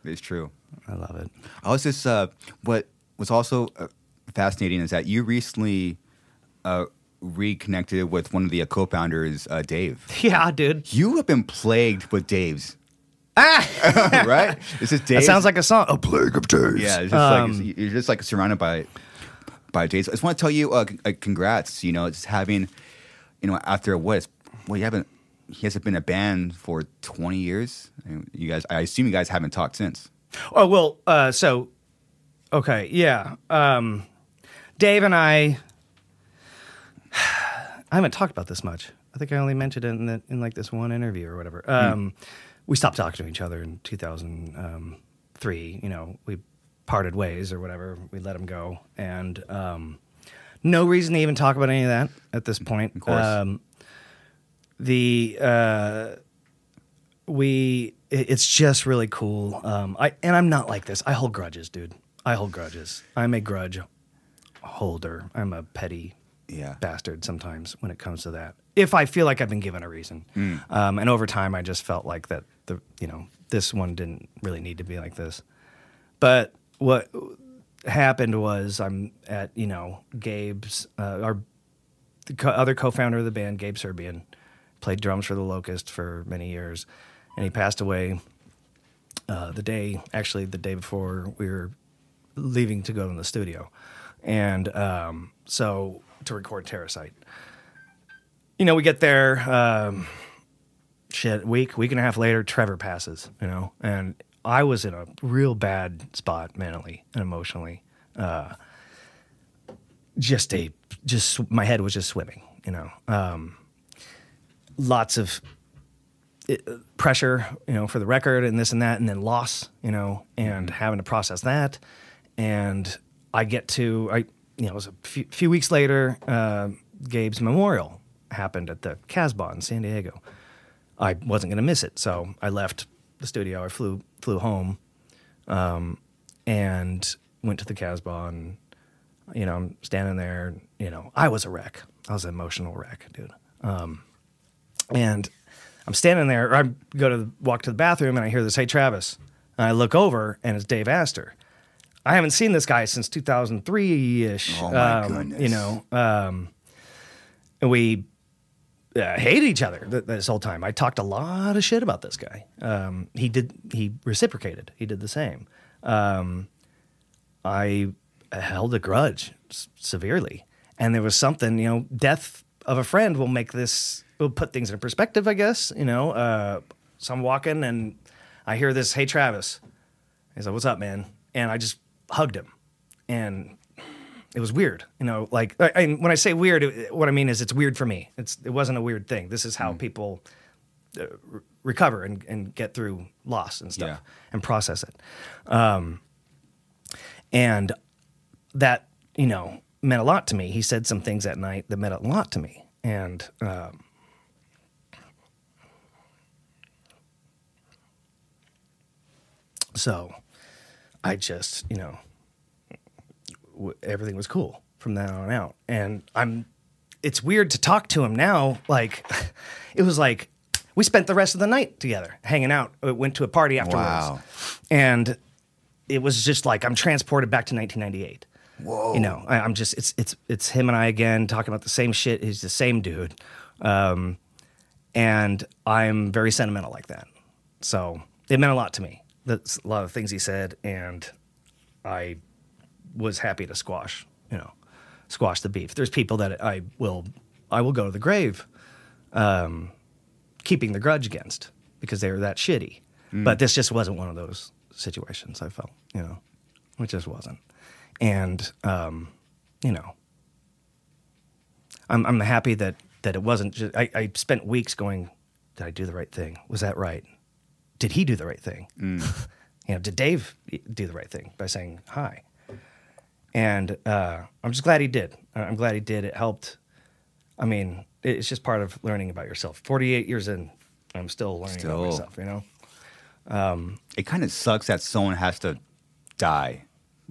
It's true. I love it. I was just uh, what was also uh, fascinating is that you recently uh, reconnected with one of the uh, co-founders, uh, Dave. Yeah, dude. You have been plagued with Daves, Ah, right? This is Dave. that sounds like a song. A plague of days. Yeah, it's just Um, like you're just like surrounded by by Jays. I just want to tell you, uh, c- uh, congrats. You know, just having, you know, after what? It's, well, you haven't. He hasn't been a band for 20 years. I mean, You guys, I assume you guys haven't talked since. Oh well. Uh, so, okay, yeah. Um, Dave and I. I haven't talked about this much. I think I only mentioned it in, the, in like this one interview or whatever. Um, We stopped talking to each other in 2003. You know, we parted ways or whatever. We let him go, and um, no reason to even talk about any of that at this point. Of course. Um, the uh, we it- it's just really cool. Um, I and I'm not like this. I hold grudges, dude. I hold grudges. I'm a grudge holder. I'm a petty Yeah. bastard sometimes when it comes to that. If I feel like I've been given a reason, um, and over time I just felt like that the you know this one didn't really need to be like this. But what happened was I'm at you know Gabe's uh, our the co- other co-founder of the band, Gabe Serbian, played drums for the Locust for many years, and he passed away uh, the day, actually the day before we were leaving to go to the studio, and um, so to record Terrasite. You know, we get there, um, shit, week, week and a half later, Trevor passes, you know, and I was in a real bad spot mentally and emotionally. Uh, just a just my head was just swimming. You know, um, lots of uh, pressure, you know, for the record and this and that, and then loss, you know, and having to process that. And I get to, I, you know, it was a few, few weeks later, uh, Gabe's memorial happened at the Casbah in San Diego. I wasn't going to miss it, so I left the studio. I flew flew home, um, and went to the Casbah, and you know, I'm standing there. You know, I was a wreck. I was an emotional wreck, dude. Um, and I'm standing there. Or I go to the, walk to the bathroom, and I hear this, "Hey, Travis." And I look over, and it's Dave Astor. I haven't seen this guy since 2003 ish. Oh, my um, goodness. You know, um, we uh, hated each other th- this whole time. I talked a lot of shit about this guy. Um, he did. He reciprocated. He did the same. Um, I held a grudge s- severely, and there was something. You know, death of a friend will make this. Will put things in perspective. I guess. You know. Uh, so I'm walking, and I hear this. Hey, Travis. He's like, "What's up, man?" And I just hugged him, and it was weird. You know, like I, I- when I say weird, it- what I mean is it's weird for me. It's it wasn't a weird thing. This is how people uh, re- recover and, and get through loss and stuff Yeah. and process it. Um, and that you know meant a lot to me. He said some things that night that meant a lot to me, and um, so I just you know w- everything was cool from then on out. And I'm, it's weird to talk to him now. Like, it was like we spent the rest of the night together, hanging out. We went to a party afterwards, Wow. and it was just like I'm transported back to 1998. Whoa. You know, I, I'm just it's it's it's him and I again talking about the same shit. He's the same dude, um, and I'm very sentimental like that. So it meant a lot to me. That's a lot of things he said, and I was happy to squash, you know, squash the beef. There's people that I will, I will go to the grave, um, keeping the grudge against because they were that shitty. But this just wasn't one of those situations. I felt, you know, it just wasn't. And um, you know, I'm I'm happy that that it wasn't. Just, I I spent weeks going, did I do the right thing? Was that right? Did he do the right thing? you know, did Dave do the right thing by saying hi? And uh, I'm just glad he did. Uh, I'm glad he did. It helped. I mean, it's just part of learning about yourself. 48 years in, I'm still learning Still. about myself. You know, it kind of sucks that someone has to die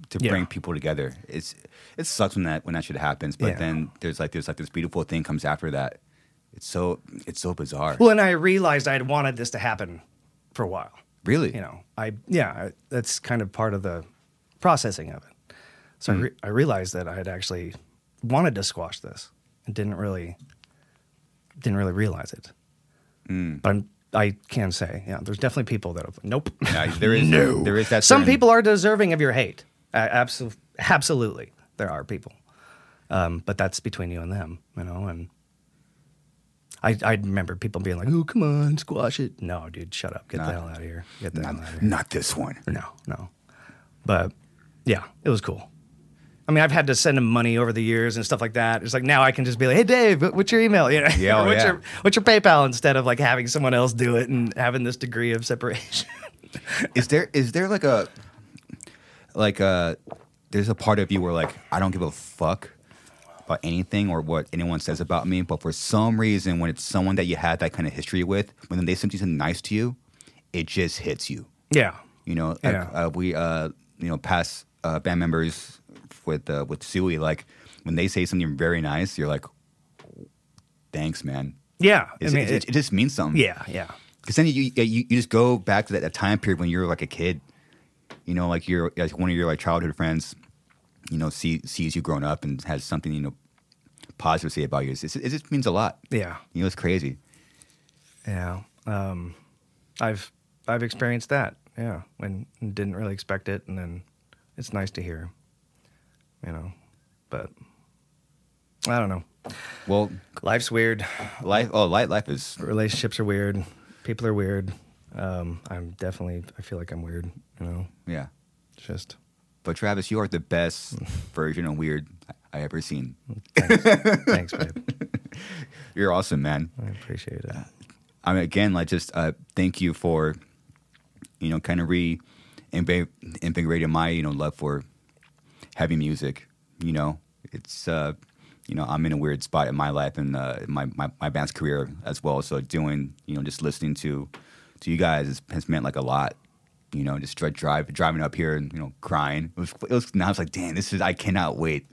to Yeah. bring people together. It's it sucks when that when that shit happens, but Yeah. then there's like there's like this beautiful thing comes after that. It's so it's so bizarre. well, and I realized I had wanted this to happen for a while. really? You know, I yeah, I, that's kind of part of the processing of it. So Hmm. I, re- I realized that I had actually wanted to squash this and didn't really didn't really realize it. Hmm. But I'm, I can say, yeah, there's definitely people that have nope. Yeah, there is there is that Some certain- people are deserving of your hate. Uh, absolutely, absolutely, there are people, um, but that's between you and them, you know. And I, I remember people being like, "Oh, come on, squash it." No, dude, shut up. Get the hell out of here. Get the hell out of here. not this one. No, no. But yeah, it was cool. I mean, I've had to send him money over the years and stuff like that. It's like now I can just be like, "Hey, Dave, what's your email?" You know, Yeah, oh, what's yeah. your what's your PayPal instead of like having someone else do it and having this degree of separation. Is there is there like a like a there's a part of you where like I don't give a fuck about anything or what anyone says about me, but for some reason when it's someone that you had that kind of history with, when they say something nice to you, it just hits you. yeah, You know, like, Yeah. uh, we uh, you know past uh, band members with uh, with Suey, like when they say something very nice, you're like, thanks, man. yeah. I mean, it, it- it just means something. yeah, yeah, Because then you, you you just go back to that, that time period when you were like a kid, you know, like you're like one of your like childhood friends, you know, see, sees you growing up and has something you know positive to say about you. It's, it just means a lot. yeah, You know, it's crazy. yeah. Um, I've I've experienced that. Yeah, when didn't really expect it, and then it's nice to hear. You know, but I don't know. Well, Life's weird. life oh life life is relationships are weird. People are weird. Um, I'm definitely. I feel like I'm weird. You know, yeah. Just But Travis, you are the best version of weird I ever seen. Thanks, Thanks babe. You're awesome, man. I appreciate it. I mean, again, like just uh, thank you for, you know, kind of re invigorating my, you know, love for heavy music. You know, it's, uh, you know, I'm in a weird spot in my life and uh, my, my, my band's career as well. So doing, you know, just listening to, to you guys has meant like a lot. You know, just dri- drive driving up here and you know crying. It was, it was. Now I was like, damn, this is. I cannot wait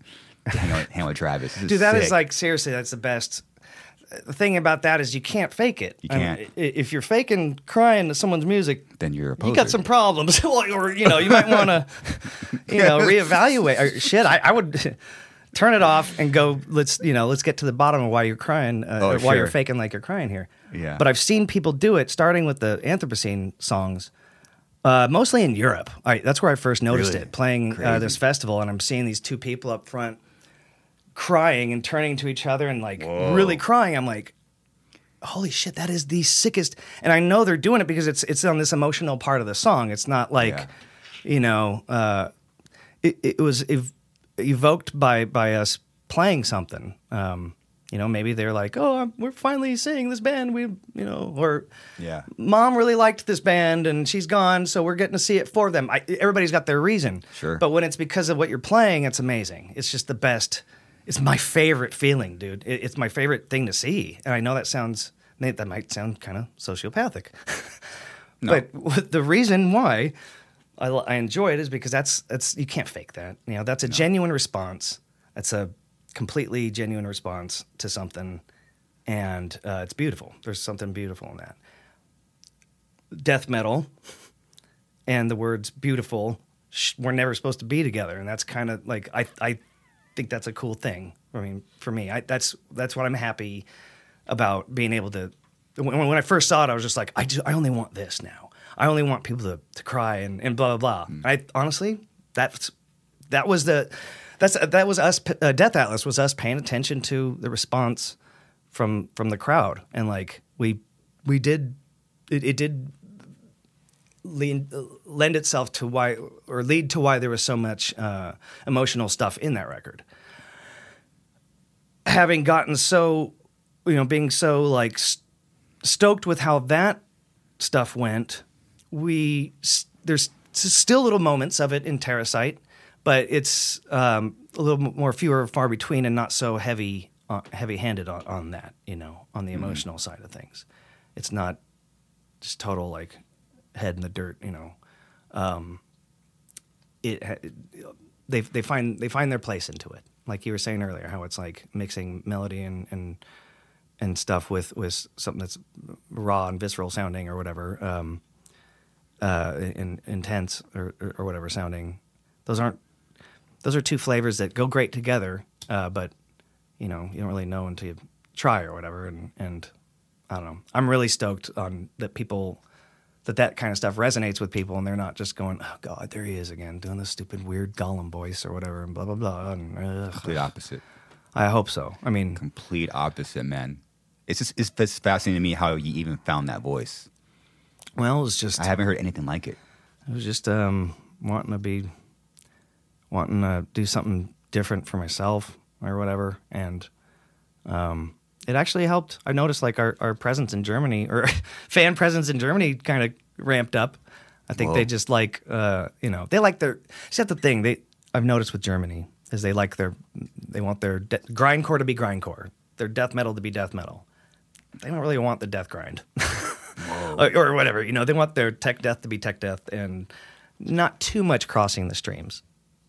to hang out with Travis. This is Dude, that is sick. like seriously, that's the best. The thing about that is you can't fake it. You can't. i- if you're faking crying to someone's music, Then you're a you got some problems, or you know, you might want to, you know, reevaluate. Or, shit, I, I would turn it off and go. Let's you know, let's get to the bottom of why you're crying, uh, Oh, or why you're faking like you're crying here. Yeah. But I've seen people do it, starting with the Anthropocene songs. Uh, mostly in Europe. That's where I first noticed Really? it, playing uh, this festival, and I'm seeing these two people up front crying and turning to each other and like Whoa. really crying. I'm like, holy shit, that is the sickest. And I know they're doing it because it's it's on this emotional part of the song. It's not like, Yeah. you know, uh, it, it was ev- evoked by by us playing something. Um, you know, maybe they're like, oh, we're finally seeing this band. We, you know, or Yeah. mom really liked this band and she's gone, so we're getting to see it for them. I, everybody's got their reason. Sure. But when it's because of what you're playing, it's amazing. It's just the best. It's my favorite feeling, dude. It, it's my favorite thing to see. And I know that sounds, that might sound kind of sociopathic. But the reason why I enjoy it is because that's that's you can't fake that. You know, that's a genuine response. That's a completely genuine response to something, and uh, it's beautiful. There's something beautiful in that. Death metal and the words "beautiful" sh- were never supposed to be together, and that's kind of like I I think that's a cool thing. I mean, for me, I, that's that's what I'm happy about being able to. When, when I first saw it, I was just like, I do, I only want this now. I only want people to, to cry and, and blah blah blah. I honestly, that's that was the that's that was us. Uh, Death Atlas was us paying attention to the response from from the crowd, and like we we did it, it did lean, lend itself to why or lead to why there was so much uh, emotional stuff in that record. Having gotten so, you know, being so like s- stoked with how that stuff went, we s- there's still little moments of it in Terrasite, but it's um, a little more fewer far between and not so heavy uh, heavy handed on, on that, you know, on the emotional side of things. It's not just total like head in the dirt, you know. Um, it ha- they they find they find their place into it, like you were saying earlier, how it's like mixing melody and and and stuff with with something that's raw and visceral sounding or whatever, um, uh, in, intense or, or or whatever sounding. Those aren't those are two flavors that go great together, uh, but you know you don't really know until you try or whatever. And and I don't know. I'm really stoked on that people that that kind of stuff resonates with people, and they're not just going, "Oh God, there he is again, doing this stupid weird Gollum voice or whatever," and blah blah blah. And. Complete opposite. I hope so. I mean, Complete opposite, man. It's just it's, it's fascinating to me how you even found that voice. well, it was just I haven't heard anything like it. I was just um, wanting to be, wanting to do something different for myself or whatever, and um, it actually helped. I noticed like our, our presence in Germany or fan presence in Germany kind of ramped up. I think Whoa. they just like uh, you know they like their. See, the thing they I've noticed with Germany is they like their they want their de- grindcore to be grindcore, their death metal to be death metal. They don't really want the death grind. or, or whatever. You know, they want their tech death to be tech death and not too much crossing the streams.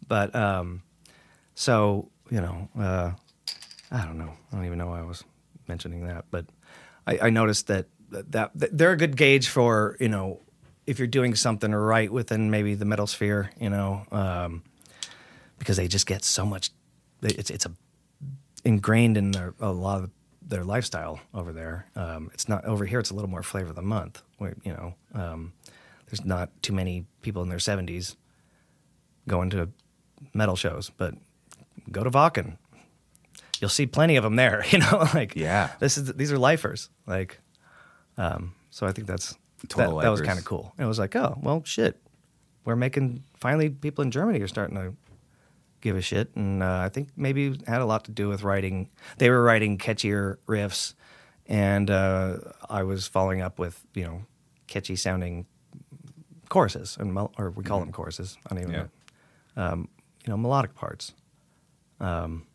But um, so you know, uh, I don't know. I don't even know why I was mentioning that, but I, I noticed that, that that they're a good gauge for you know if you're doing something right within maybe the metal sphere. You know, um, because they just get so much. It's it's a ingrained in their, a lot of their lifestyle over there. Um, it's not over here. It's a little more flavor of the month. Where you know, um, there's not too many people in their 70s going to metal shows, but go to Wacken. You'll see plenty of them there. You know, like Yeah. this is these are lifers. Like, um, so I think that's that, Total that was kind of cool. It was like, oh well, shit, we're making finally people in Germany are starting to give a shit, and uh, I think maybe it had a lot to do with writing. They were writing catchier riffs, and uh, I was following up with you know catchy sounding choruses, and mel- or we call them choruses. I don't even Yeah. know. Um, you know, melodic parts. Um,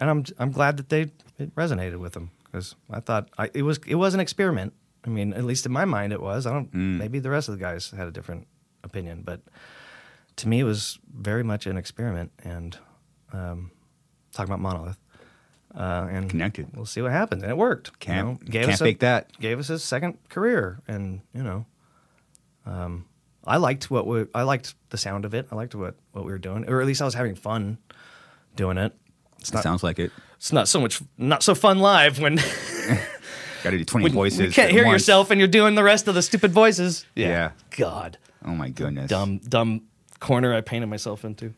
and I'm I'm glad that they it resonated with them because I thought I, it was it was an experiment. I mean, at least in my mind, it was. I don't. Maybe the rest of the guys had a different opinion, but to me, it was very much an experiment. And um, talking about monolith, uh, and Connected. We'll see what happens, and it worked. Can't- know, gave can't us a- fake that. Gave us a second career, and you know, um, I liked what we, I liked the sound of it. I liked what what we were doing, or at least I was having fun doing it. It's It not sounds like it. it's not so much not so fun live when Got to do 20 when voices. you can't hear once. yourself and you're doing the rest of the stupid voices. Yeah. God, Oh my goodness. dumb dumb corner I painted myself into.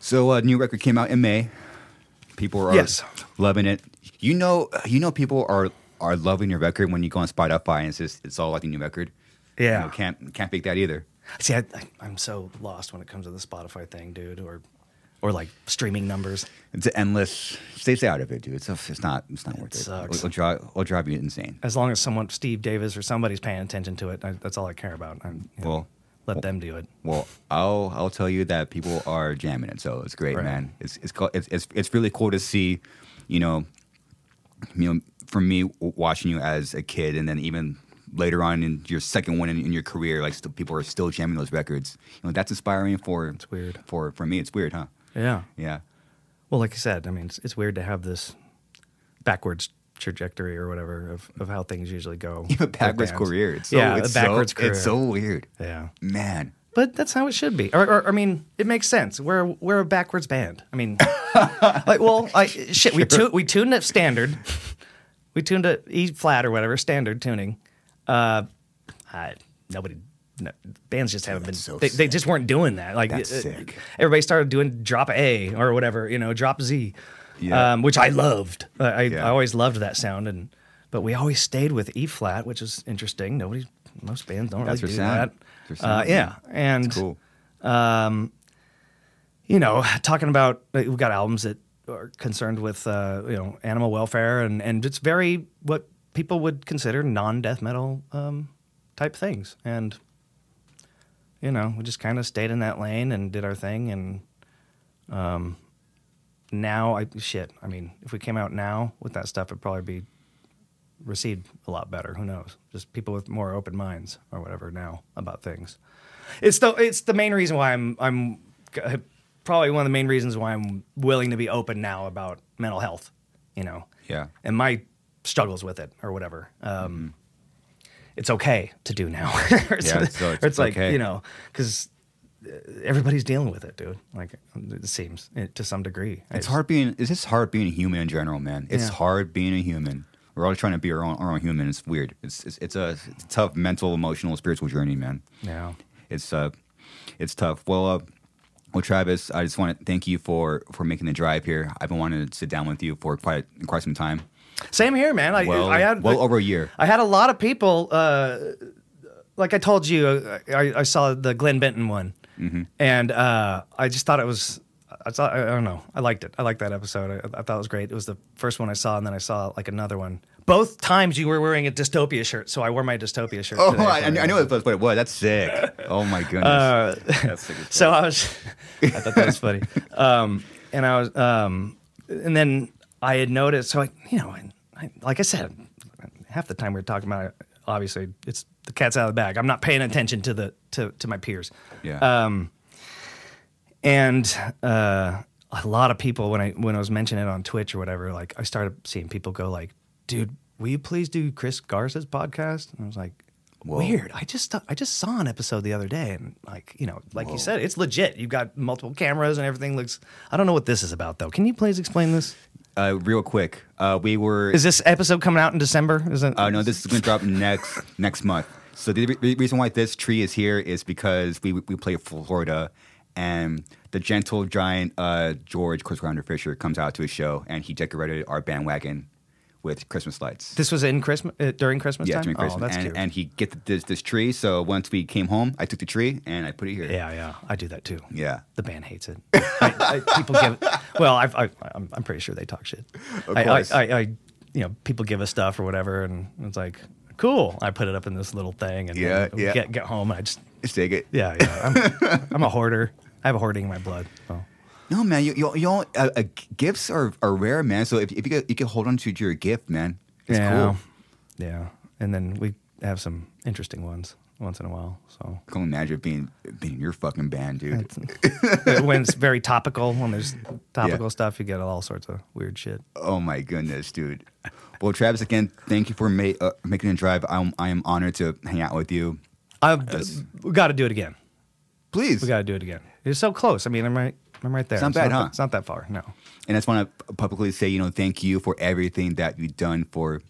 So a new record came out in May. People are Yes. loving it. You know, you know, people are are loving your record when you go on Spotify and it's just it's all like the new record. Yeah. You know, can't can't fake that either. See, I, I, I'm so lost when it comes to the Spotify thing, dude, or or like streaming numbers. It's an endless. Stay stay out of it, dude. It's it's not it's not worth it. sucks. It'll, drive it'll drive you insane. As long as someone, Steve Davis or somebody's paying attention to it, I, that's all I care about. I, you know, Well, let them do it. Well, I'll I'll tell you that people are jamming it, so it's great, Right. man. It's it's, it's it's it's really cool to see, you know, you know, for me watching you as a kid, and then even later on in your second one in, in your career, like still, people are still jamming those records. You know, that's inspiring for it's weird. for for me. It's weird, huh? Yeah. Yeah, Well, like I said, I mean, it's, it's weird to have this backwards trajectory or whatever of, of how things usually go. you have a backwards career. It's so, yeah, it's a backwards so, career. It's so weird, yeah. man. But that's how it should be. Or, or I mean, it makes sense. We're we're a backwards band. I mean, like, well, I, shit, we tu- we tuned at standard. We tuned at E flat or whatever standard tuning. Uh, I, nobody. No, bands just haven't been. so they, they just weren't doing that. Like That's uh, sick. Everybody started doing drop A or whatever, you know, drop Z, Yeah. um, which I loved. I, Yeah. I always loved that sound, and but we always stayed with E flat, which is interesting. Nobody, most bands don't That's really do sound. that. Uh, yeah, and cool. you know, talking about like, we've got albums that are concerned with uh, you know animal welfare and and it's very what people would consider non-death metal um, type things, and you know we just kind of stayed in that lane and did our thing, and um, now I shit. I mean, if we came out now with that stuff, it'd probably be received a lot better. Who knows? Just people with more open minds or whatever now about things. It's the it's the main reason why I'm I'm probably one of the main reasons why I'm willing to be open now about mental health. You know, Yeah. and my struggles with it or whatever. Um, It's okay to do now. Or it's, Yeah, so it's it's like okay. you know because everybody's dealing with it, dude. Like it seems eh, to some degree. It's hard being. It's just hard being a human in general, man. It's Yeah. hard being a human. We're all trying to be our own, our own human. It's weird. It's it's, it's a it's a tough mental, emotional, spiritual journey, man. Yeah. It's uh, it's tough. Well, uh, well, Travis, I just want to thank you for for making the drive here. I've been wanting to sit down with you for quite quite some time. Same here, man. I, Well, I had well over a year. I had a lot of people. Uh, like I told you, uh, I, I saw the Glen Benton one, Mm-hmm. and uh, I just thought it was. I thought I don't know. I liked it. I liked that episode. I, I thought it was great. It was the first one I saw, and then I saw like another one. Both times you were wearing a dystopia shirt, so I wore my dystopia shirt. Oh, I, I it. know what it was. That's sick. Oh my goodness. Uh, That's sick. so. I was, I thought that was funny. Um, and I was, um, and then I had noticed, so I, you know, I, I, like I said, half the time we were talking about it, obviously it's the cat's out of the bag. I'm not paying attention to the, to, to my peers. yeah. Um, and, uh, a lot of people when I when I was mentioning it on Twitch or whatever, like I started seeing people go like, "Dude, will you please do Chris Garza's podcast?" And I was like, Whoa. "Weird." I just I just saw an episode the other day, and like you know, like Whoa. you said, it's legit. You've got multiple cameras and everything looks. I don't know what this is about though. Can you please explain this? Uh, real quick, uh, we were. Is this episode coming out in December? Is it? Uh, no, this is going to drop next next month. So the re- reason why this tree is here is because we we play Florida, and the gentle giant uh, George Corpsegrinder Fisher comes out to a show, and he decorated our bandwagon with Christmas lights. This was in Christmas uh, during Christmas yeah, time. during Oh, that's and, cute. and he get this this tree. So once we came home, I took the tree and I put it here. yeah, yeah, I do that too. Yeah. The band hates it. I, I, people give. Well, I've, I, I'm, I'm pretty sure they talk shit. Of I, course. I, I, I, you know, people give us stuff or whatever, and it's like, cool. I put it up in this little thing, and Yeah, yeah. get get home, and I just, Just take it. yeah, yeah. I'm, I'm a hoarder. I have a hoarding in my blood. So. No, man, you you, you know, uh, uh, gifts are, are rare, man. So if, if you could, you could hold on to your gift, man, it's yeah, cool. yeah. And then we have some interesting ones once in a while. So I can imagine being being your fucking band, dude. when it's very topical, when there's topical stuff, you get all sorts of weird shit. Oh my goodness, dude. Well, Travis, again, thank you for ma- uh, making a drive. I'm I am honored to hang out with you. I've, we got to do it again. Please, We got to do it again. It's so close. I mean, I'm right. I'm right there. It's not bad, huh? that- It's not that far. No. and I just want to publicly say, you know, thank you for everything that you've done for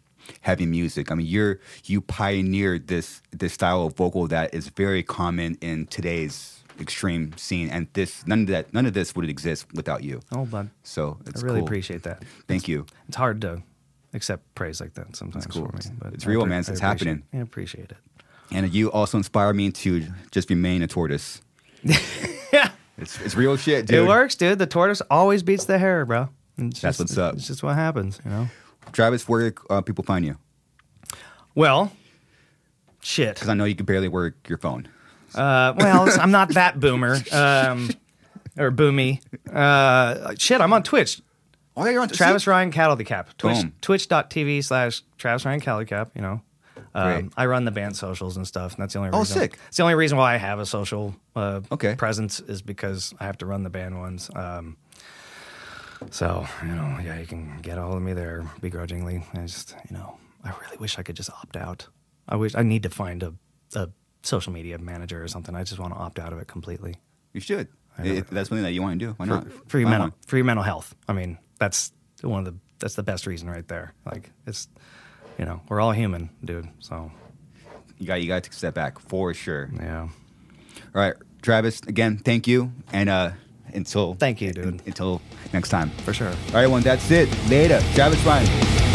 heavy music. I mean, you're you pioneered this this style of vocal that is very common in today's extreme scene, and this none of that none of this would exist without you. Oh, bud. So I really cool. appreciate that. Thank you. It's hard to accept praise like that sometimes it's cool. for me. But it's I real, appre- man. I It's appreciate- happening. I appreciate it. And you also inspire me to just remain a tortoise. It's, it's real shit, dude. It works, dude. The tortoise always beats the hare, bro. It's That's just- what's up. It's just what happens, you know. Travis, where uh, people find you? Well, shit. Because I know you can barely work your phone. Uh, well, I'm not that boomer um, or boomy. Uh, shit, I'm on Twitch. Oh, yeah, you're on Travis Ryan Cattle Cap. Twitch. Twitch.tv slash Travis Ryan Cattle Cap, you know. Um, I run the band socials and stuff, and that's the only Oh, reason. sick. It's the only reason why I have a social uh, Okay. presence is because I have to run the band ones. Um, so you know, yeah, you can get a hold of me there begrudgingly. I just, you know, I really wish I could just opt out. I wish I need to find a, a social media manager or something. I just want to opt out of it completely You should. If that's something that you want to do. Why for, not? for your Why mental not? for your mental health. I mean, that's one of the that's the best reason right there. Like it's, you know, we're all human, dude. So You got you got to step back for sure. yeah. All right, Travis. Again, thank you, and uh, until Thank you, dude. until next time. For sure. All right, everyone. That's it. Later, Travis Ryan.